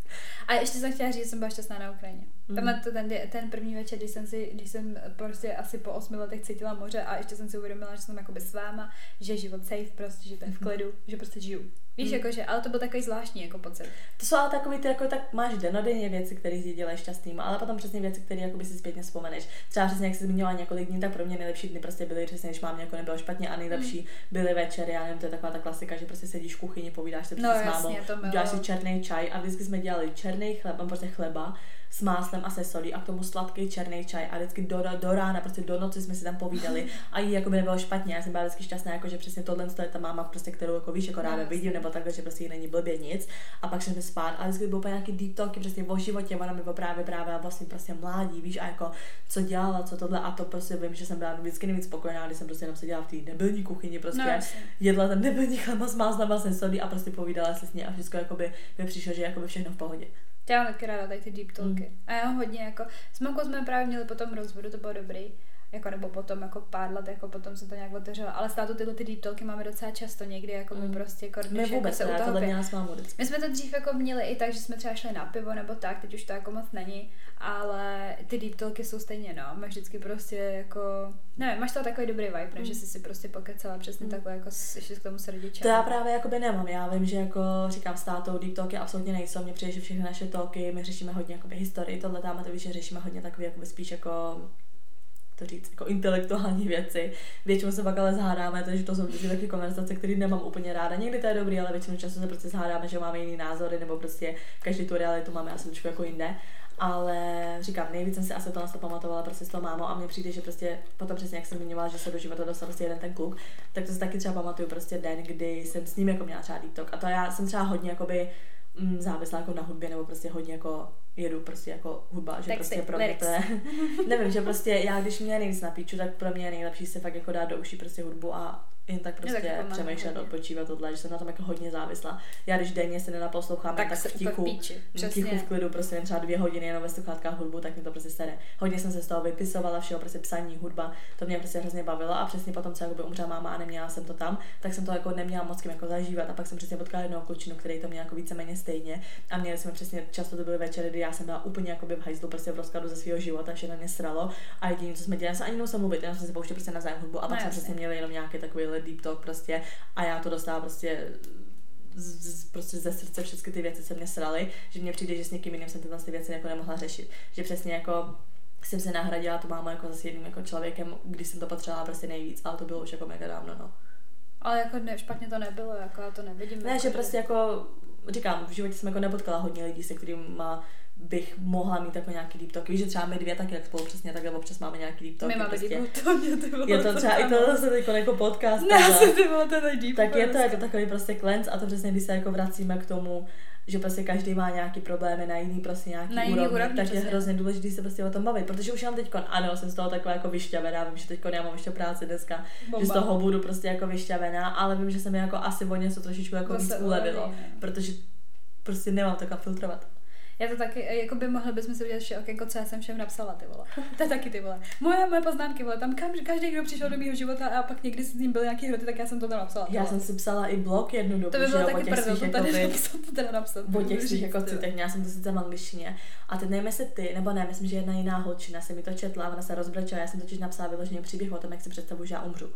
A ještě jsem chtěla říct, že jsem byla šťastná na Ukrajině. Mm. Tam to ten, ten první večer, když jsem, si, když jsem prostě asi po osmi letech cítila moře a ještě jsem si uvědomila, že jsem jakoby s váma, že život safe prostě, že to je v klidu, že prostě žiju. Víš, mm. jakože, ale to byl takový zvláštní jako pocit. To jsou ale takový, ty jako tak máš denodenně věci, které si dělají šťastným, ale potom přesně věci, které jako si zpětně vzpomeneš. Třeba přesně, jak jsi zmiňovala několik dní, tak pro mě nejlepší dny prostě byly přesně, když mám jako nebylo špatně a nejlepší mm. byly večery, já nevím, to je taková ta klasika, že prostě sedíš v kuchyni, povídáš se no, s mámou, děláš si černý čaj a vždycky jsme dělali černý chleba, prostě chleba s máslem a se solí a k tomu sladký černý čaj a vždycky do, do rána, prostě do noci jsme si tam povídali. A jí jako by nebylo špatně, já jsem byla vždycky šťastná, jako že přesně tohle je ta máma, prostě, kterou jako víš, jako ráda vidím, nebo takhle, že prostě jí není blbě nic. A pak jsme spát a vždycky bylo nějaký deep talky přesně o životě, ona mi právě právě a vlastně prostě mládí, víš, a jako co dělala, co tohle a to prostě vím, že jsem byla vždycky nejvíc spokojená, když jsem prostě jenom seděla v té nebylní kuchyni, prostě no, jedla ten nebylní chleba s máslem a se solí a prostě povídala si s ní a všechno jako by mi přišlo, že jako by všechno v pohodě. Já mám taky ráda tady ty deep talky. Mm. A já hodně jako, s Makou jsme právě měli potom rozvodu, to bylo dobrý. Jako, nebo potom jako pár let, jako potom se to nějak otevřelo. Ale stále tyhle ty deep talky máme docela často někdy, jako mm. my prostě jako My vůbec jako se ne, tohle měla s My jsme to dřív jako měli i tak, že jsme třeba šli na pivo nebo tak, teď už to jako moc není, ale ty deep talky jsou stejně, no. Máš vždycky prostě jako, nevím, máš to takový dobrý vibe, mm. že jsi si prostě pokecala přesně mm. takhle jako ještě k tomu srdíčem. To já právě jako by nemám. Já vím, že jako říkám s tátou, deep talky absolutně nejsou. Mně přijde, že všechny naše talky, my řešíme hodně jako historii, tohle tam to víš, že řešíme hodně takový jako spíš jako to říct, jako intelektuální věci. Většinou se pak ale zhádáme, takže to jsou vždycky takové konverzace, které nemám úplně ráda. Někdy to je dobrý, ale většinou času se prostě zhádáme, že máme jiný názory, nebo prostě každý tu realitu máme asi trošku jako jinde. Ale říkám, nejvíc jsem si asi to pamatovala prostě s tou mámou a mně přijde, že prostě potom přesně jak jsem zmiňovala, že se do života dostal prostě jeden ten kluk, tak to si taky třeba pamatuju prostě den, kdy jsem s ním jako měla třeba deep A to já jsem třeba hodně jakoby mm, závislá jako na hudbě nebo prostě hodně jako jedu prostě jako hudba, že Texty, prostě pro mě to je, nevím, že prostě já když mě nejvíc napíču, tak pro mě je nejlepší se fakt jako dát do uší prostě hudbu a jen tak prostě tak přemýšlet, odpočívat tohle, že jsem na tom jako hodně závislá. Já když denně se nenaposlouchám, tak, tak v tichu, v tichu v klidu, prostě třeba dvě hodiny jenom ve sluchátkách hudbu, tak mi to prostě sere. Hodně jsem se z toho vypisovala, všeho prostě psaní, hudba, to mě prostě hrozně bavilo a přesně potom, co jako by umřela máma a neměla jsem to tam, tak jsem to jako neměla moc kým jako zažívat a pak jsem přesně potkala jednou klučinu, který to měl jako víceméně stejně a měli jsme přesně často to byly večery, kdy já jsem byla úplně jako v hajzlu, prostě v rozkladu ze svého života, vše na mě sralo a jediné, co jsme dělali, se ani nemusela mluvit, jenom jsme se pouštěli prostě na zájem hudbu a pak no, jsme přesně měli jenom nějaký takový deep talk prostě a já to dostávám prostě z, z, prostě ze srdce všechny ty věci se mě sraly, že mně přijde, že s někým jiným jsem tyhle ty věci jako nemohla řešit. Že přesně jako jsem se nahradila tu mámu jako zase jedním jako člověkem, když jsem to potřebovala prostě nejvíc, ale to bylo už jako mega dávno, no. Ale jako ne, špatně to nebylo, jako já to nevidím. Ne, jako, že prostě jako říkám, v životě jsem jako nepotkala hodně lidí, se kterými bych mohla mít jako nějaký deep talk. Víš, že třeba my dvě taky jak spolu přesně takhle občas máme nějaký deep talk. My máme prostě, deep talk, Je to třeba i to zase jako, jako podcast. Ne, takhle. asi ty vole, to deep tak je to talk. jako takový prostě cleanse a to přesně, když se jako vracíme k tomu, že prostě každý má nějaký problémy na jiný prostě nějaký Na jiný úrovni, úrovni, tak je hrozně důležité se prostě o tom bavit, protože už mám teď, ano, jsem z toho taková jako vyšťavená, vím, že teď já mám ještě práci dneska, že z Bomba. toho budu prostě jako vyšťavená, ale vím, že se mi jako asi o něco trošičku jako Zase víc ulevilo, protože prostě nemám to kam filtrovat. Já to taky, jako by mohli bychom si udělat ještě okénko, co já jsem všem napsala, ty vole. To je taky ty vole. Moje, moje poznámky, vole, tam kam, každý, kdo přišel do mého života a pak někdy s ním byl nějaký hroty, tak já jsem to tam napsala. Já jsem si psala i blog jednu dobu, to by že bylo o taky prdel, svých to tady jakoby- napsat, to teda napsat. o těch svých jako citech, já jsem to sice v angličtině. A teď nevím, jestli ty, nebo ne, myslím, že jedna jiná holčina se mi to četla, ona se rozbrečela, já jsem totiž napsala vyloženě příběh o tom, jak si představuji, že já umřu.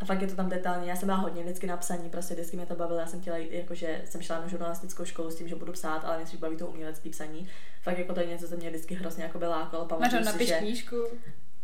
A fakt je to tam detailně, já jsem byla hodně vždycky na psaní, prostě vždycky mě to bavilo, já jsem chtěla, jít, jakože jsem šla na žurnalistickou školu s tím, že budu psát, ale mě spíš baví to umělecké psaní. Fakt jako to je něco, co mě vždycky hrozně jako bylo lákalo. Pamatuju si, napiš že knížku.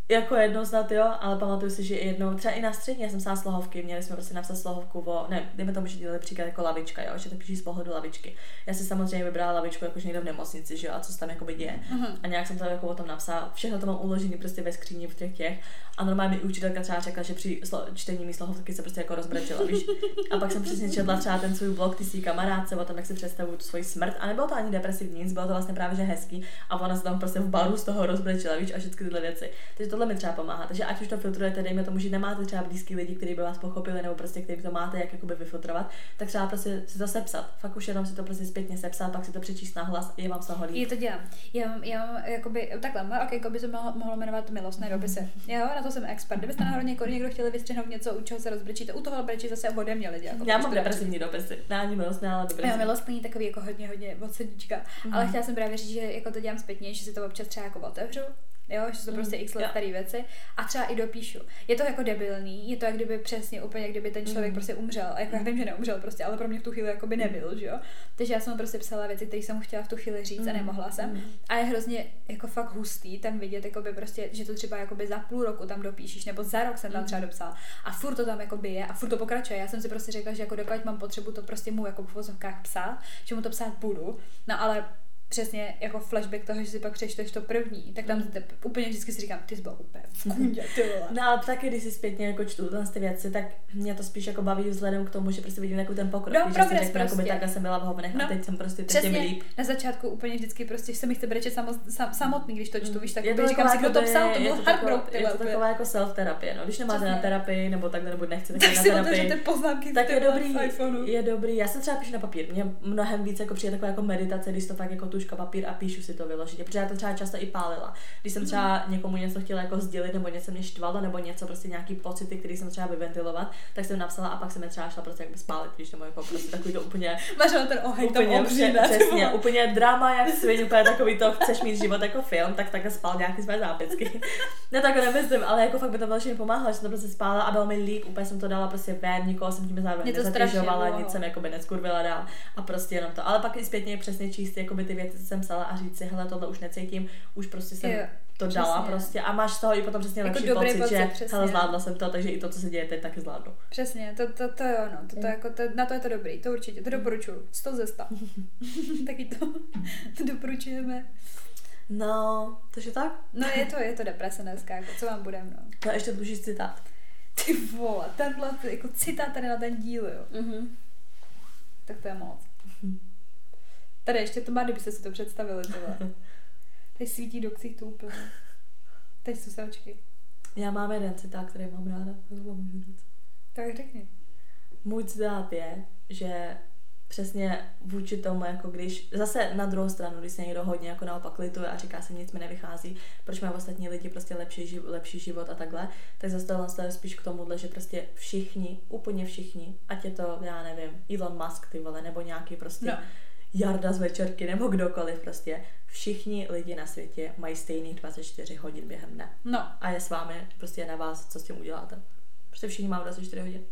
Jako jednou snad jo, ale pamatuju si, že i jednou, třeba i na střední, já jsem psala slohovky, měli jsme prostě napsat slohovku o, ne, dejme tomu, že dělali příklad jako lavička, jo, že to píší z pohledu lavičky. Já si samozřejmě vybrala lavičku jakože někde v nemocnici, že jo, a co se tam jako děje. Mhm. A nějak jsem to jako o tom napsala, všechno to mám uložené prostě ve skříni v těch těch. A normálně mi učitelka třeba řekla, že při slo- čtení mý slohovky se prostě jako rozbrečela, víš. A pak jsem přesně četla třeba ten svůj blog, ty svý kamarádce, o tom, jak si představuju tu svoji smrt. A nebylo to ani depresivní, nic, bylo to vlastně právě že hezký. A ona se tam prostě v baru z toho rozbrečela, víš, a všechny tyhle věci. Takže tohle mi třeba pomáhá. Takže ať už to filtrujete, dejme tomu, že nemáte třeba blízký lidi, kteří by vás pochopili, nebo prostě který to máte, jak jakoby vyfiltrovat, tak třeba prostě si to sepsat. Fakt už jenom si to prostě zpětně sepsat, pak si to přečíst na hlas, je vám z toho líp. Je to dělám. Já mám, já mám jakoby, takhle, moje okénko by se mohlo, mohlo jmenovat milostné dopisy. Jo, na to jsem expert. Kdybyste náhodou někoho, někdo chtěli vystřihnout něco, u čeho se rozbrečíte, u toho brečí zase ode mě lidi. Jako Já mám prostě depresivní dopisy. Ne ani milostné, ale Jo, depresivní. milostný takový jako hodně, hodně od srdíčka. Mm. Ale chtěla jsem právě říct, že jako to dělám zpětně, že si to občas třeba jako otevřu, jo, že jsou to prostě x let jo. staré věci a třeba i dopíšu. Je to jako debilní, je to jak kdyby přesně úplně, jak kdyby ten člověk prostě umřel. A jako já vím, že neumřel prostě, ale pro mě v tu chvíli jako by nebyl, že jo. Takže já jsem prostě psala věci, které jsem chtěla v tu chvíli říct a nemohla jsem. A je hrozně jako fakt hustý tam vidět, jako by prostě, že to třeba jako by za půl roku tam dopíšeš, nebo za rok jsem tam třeba dopsala. A furt to tam jako by je a furt to pokračuje. Já jsem si prostě řekla, že jako dokud mám potřebu to prostě mu jako v psát, že mu to psát budu. No ale přesně jako flashback toho, že si pak přečteš to první, tak tam te, úplně vždycky si říkám, ty jsi byl úplně v kundě, ty vole. No ale taky, když si zpětně jako čtu ty věci, tak mě to spíš jako baví vzhledem k tomu, že prostě vidím jako ten pokrok. No, že progres jakoby prostě. takhle jsem byla v hovnech a No, teď jsem prostě, teď je mi líp. na začátku úplně vždycky prostě se mi chce brečet samo, sam, samotný, když to čtu, víš, tak úplně říkám si, kdo to jakoby- psal, to je byl to heartbroken, Je to taková jako self-terapie, no. Když nemáte na terapii, nebo takhle, nebo nechcete tak na terapii, poznámky tak je dobrý, je dobrý. Já se třeba píšu na papír. Mně mnohem víc jako přijde taková jako meditace, když to fakt jako tuška papír a píšu si to vyložit. Protože já to třeba často i pálila. Když jsem třeba někomu něco chtěla jako sdělit, nebo něco mě štvalo, nebo něco prostě nějaký pocity, které jsem třeba vyventilovat, tak jsem napsala a pak jsem je třeba šla prostě jako spálit, když to jako prostě takový to úplně Máš ten oheň úplně, obří, přesně, úplně drama, jak sviň, úplně takový to, chceš mít život jako film, tak takhle spál nějaký své zápisky. ne, tak nemyslím, ale jako fakt by to velmi pomáhalo, že jsem to prostě spála a bylo mi líp, úplně jsem to dala prostě ven, nikoho jsem tím zároveň nezatěžovala, nic jsem jako by neskurvila dál a prostě jenom to. Ale pak i zpětně přesně číst jakoby ty věci, co jsem psala a říct si, hele, tohle už necítím, už prostě jsem Jo, to dala přesně. prostě a máš z toho i potom přesně Jako lepší dobrý pocit, pocit, že přesně. hele, zvládla jsem to, takže i to, co se děje teď, taky zvládnu. Přesně, to, to, to jo, no, to, to, jako, to, na to je to dobrý, to určitě, to doporučuju, 100 ze 100. Taky to, to doporučujeme. No, takže tak. No je to, je to deprese dneska, jako, co vám budem, no. To je ještě dluží citát. Ty vole, tenhle jako citát tady na ten díl, jo. Mm-hmm. Tak to je moc. Tady ještě to má, kdybyste si to představili, tohle. Tady svítí do ksichtu úplně. Teď jsou očky. Já mám jeden citát, který mám ráda, tohle můžu říct. Tak řekni. Můj citát je, že přesně vůči tomu, jako když, zase na druhou stranu, když se někdo hodně jako naopak lituje a říká si, nic mi nevychází, proč mají ostatní lidi prostě lepší, živ, lepší život a takhle, tak zase tohle je spíš k tomuhle, že prostě všichni, úplně všichni, ať je to, já nevím, Elon Musk, ty vole, nebo nějaký prostě No. Jarda z večerky, nebo kdokoliv prostě, všichni lidi na světě mají stejných 24 hodin během dne. No, A je s vámi, prostě je na vás, co s tím uděláte. Prostě všichni máme 24 hodin.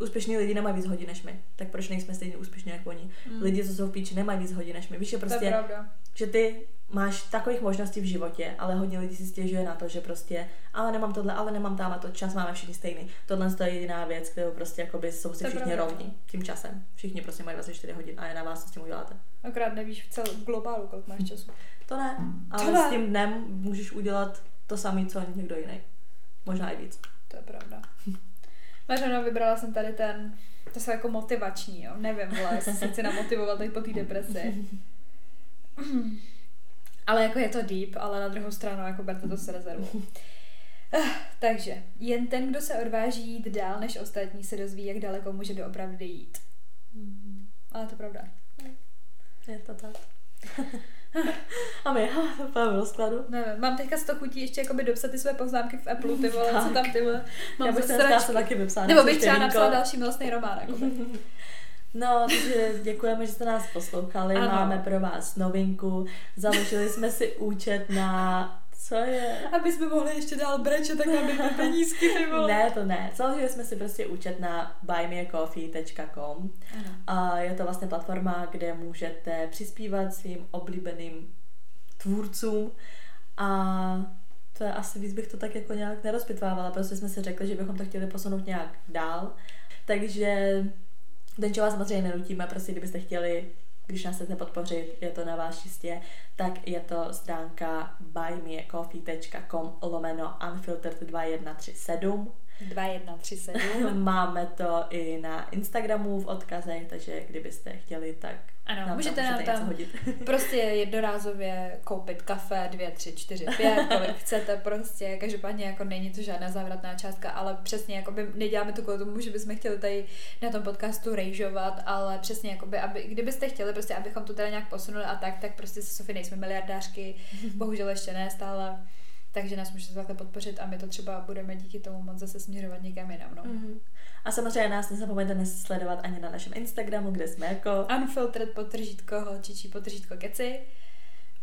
úspěšní lidi nemají víc hodin než my, tak proč nejsme stejně úspěšní jako oni? Mm. Lidi, co jsou v píči, nemají víc hodin než my. Víš, že prostě, to je pravda. že ty máš takových možností v životě, ale hodně lidí si stěžuje na to, že prostě, ale nemám tohle, ale nemám tam a to čas máme všichni stejný. Tohle je jediná věc, kterou prostě jakoby jsou si všichni rovní tím časem. Všichni prostě mají 24 hodin a je na vás, co s tím uděláte. Akorát nevíš v celém globálu, kolik máš času. To ne, ale to ne. s tím dnem můžeš udělat to samé, co někdo jiný. Možná i víc. To je pravda. Mařeno, vybrala jsem tady ten, to jsou jako motivační, jo. Nevím, vole, jestli se chci namotivovat teď po té depresi. ale jako je to deep, ale na druhou stranu jako berte to s rezervou. Uh, takže, jen ten, kdo se odváží jít dál než ostatní, se dozví, jak daleko může doopravdy jít. Mm-hmm. Ale to pravda. Je to tak. A my, ha, to v rozkladu. Nevím, mám teďka z toho chutí ještě jakoby dopsat ty své poznámky v Apple, ty vole, co tam ty vole. Mám Já bych se taky vypsat. Nebo bych třeba napsala další milostný román, jakoby. No, takže děkujeme, že jste nás poslouchali. Ano. Máme pro vás novinku. Založili jsme si účet na co je? Aby jsme mohli ještě dál brečet, tak penízky, ty vole. Ne, to ne. Založili jsme si prostě účet na buymeacoffee.com. A je to vlastně platforma, kde můžete přispívat svým oblíbeným tvůrcům a to je asi víc bych to tak jako nějak nerozpitvávala, prostě jsme si řekli, že bychom to chtěli posunout nějak dál. Takže ten vás samozřejmě nenutíme, prostě kdybyste chtěli když nás chcete podpořit, je to na vás čistě, tak je to stránka buymeacoffee.com lomeno unfiltered 2137 2137. Máme to i na Instagramu v odkazech, takže kdybyste chtěli, tak ano, nám můžete nám tam hodit. prostě jednorázově koupit kafe, dvě, tři, čtyři, pět, kolik chcete prostě, každopádně jako není to žádná závratná částka, ale přesně jako by neděláme to kvůli tomu, že bychom chtěli tady na tom podcastu rejžovat, ale přesně jako by, aby, kdybyste chtěli prostě, abychom to teda nějak posunuli a tak, tak prostě se Sofie nejsme miliardářky, bohužel ještě ne stále, takže nás můžete takhle podpořit a my to třeba budeme díky tomu moc zase směřovat někam jinam. No. Mm-hmm. A samozřejmě nás nezapomeňte sledovat ani na našem Instagramu, kde jsme jako unfiltered potržítko holčičí potržítko keci.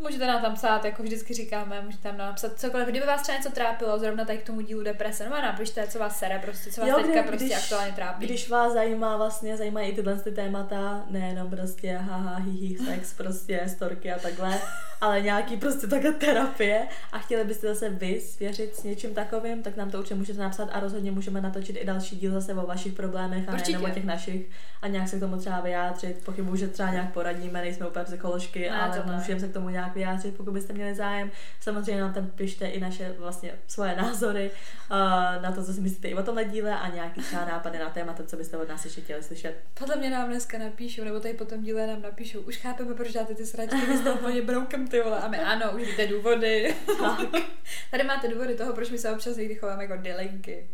Můžete nám tam psát, jako vždycky říkáme, můžete tam napsat cokoliv. Kdyby vás třeba něco trápilo, zrovna tady k tomu dílu deprese, no a napište, co vás sere, prostě, co vás jo, teďka prostě když, aktuálně trápí. Když vás zajímá vlastně, zajímají i tyhle ty témata, nejenom prostě haha, hihi, sex, prostě storky a takhle, ale nějaký prostě takhle terapie a chtěli byste zase vy svěřit s něčím takovým, tak nám to určitě můžete napsat a rozhodně můžeme natočit i další díl zase o vašich problémech a nejenom o těch našich a nějak se k tomu třeba vyjádřit. Pochybuji, že třeba nějak poradíme, nejsme úplně psycholožky, ne, ale můžeme se k tomu nějak vyjádřit, pokud byste měli zájem. Samozřejmě nám tam pište i naše vlastně svoje názory uh, na to, co si myslíte i o tomhle díle a nějaký třeba nápady na témata, co byste od nás ještě chtěli slyšet. Podle mě nám dneska napíšou, nebo tady potom díle nám napíšou. Už chápeme, proč dáte ty sračky, vy jste úplně broukem, ty vole. A my ano, už víte důvody. Tak. tady máte důvody toho, proč my se občas někdy chováme jako delinky.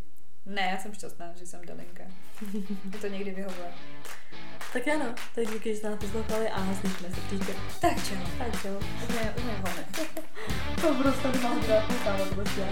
Ne, já jsem šťastná, že jsem delinka. Je to někdy vyhovuje. Tak ano, tak díky, že jste nás poslouchali a slyšíme se příště. Tak čau. Tak čau. Úplně home. to prostě nemám kde postávat, prostě.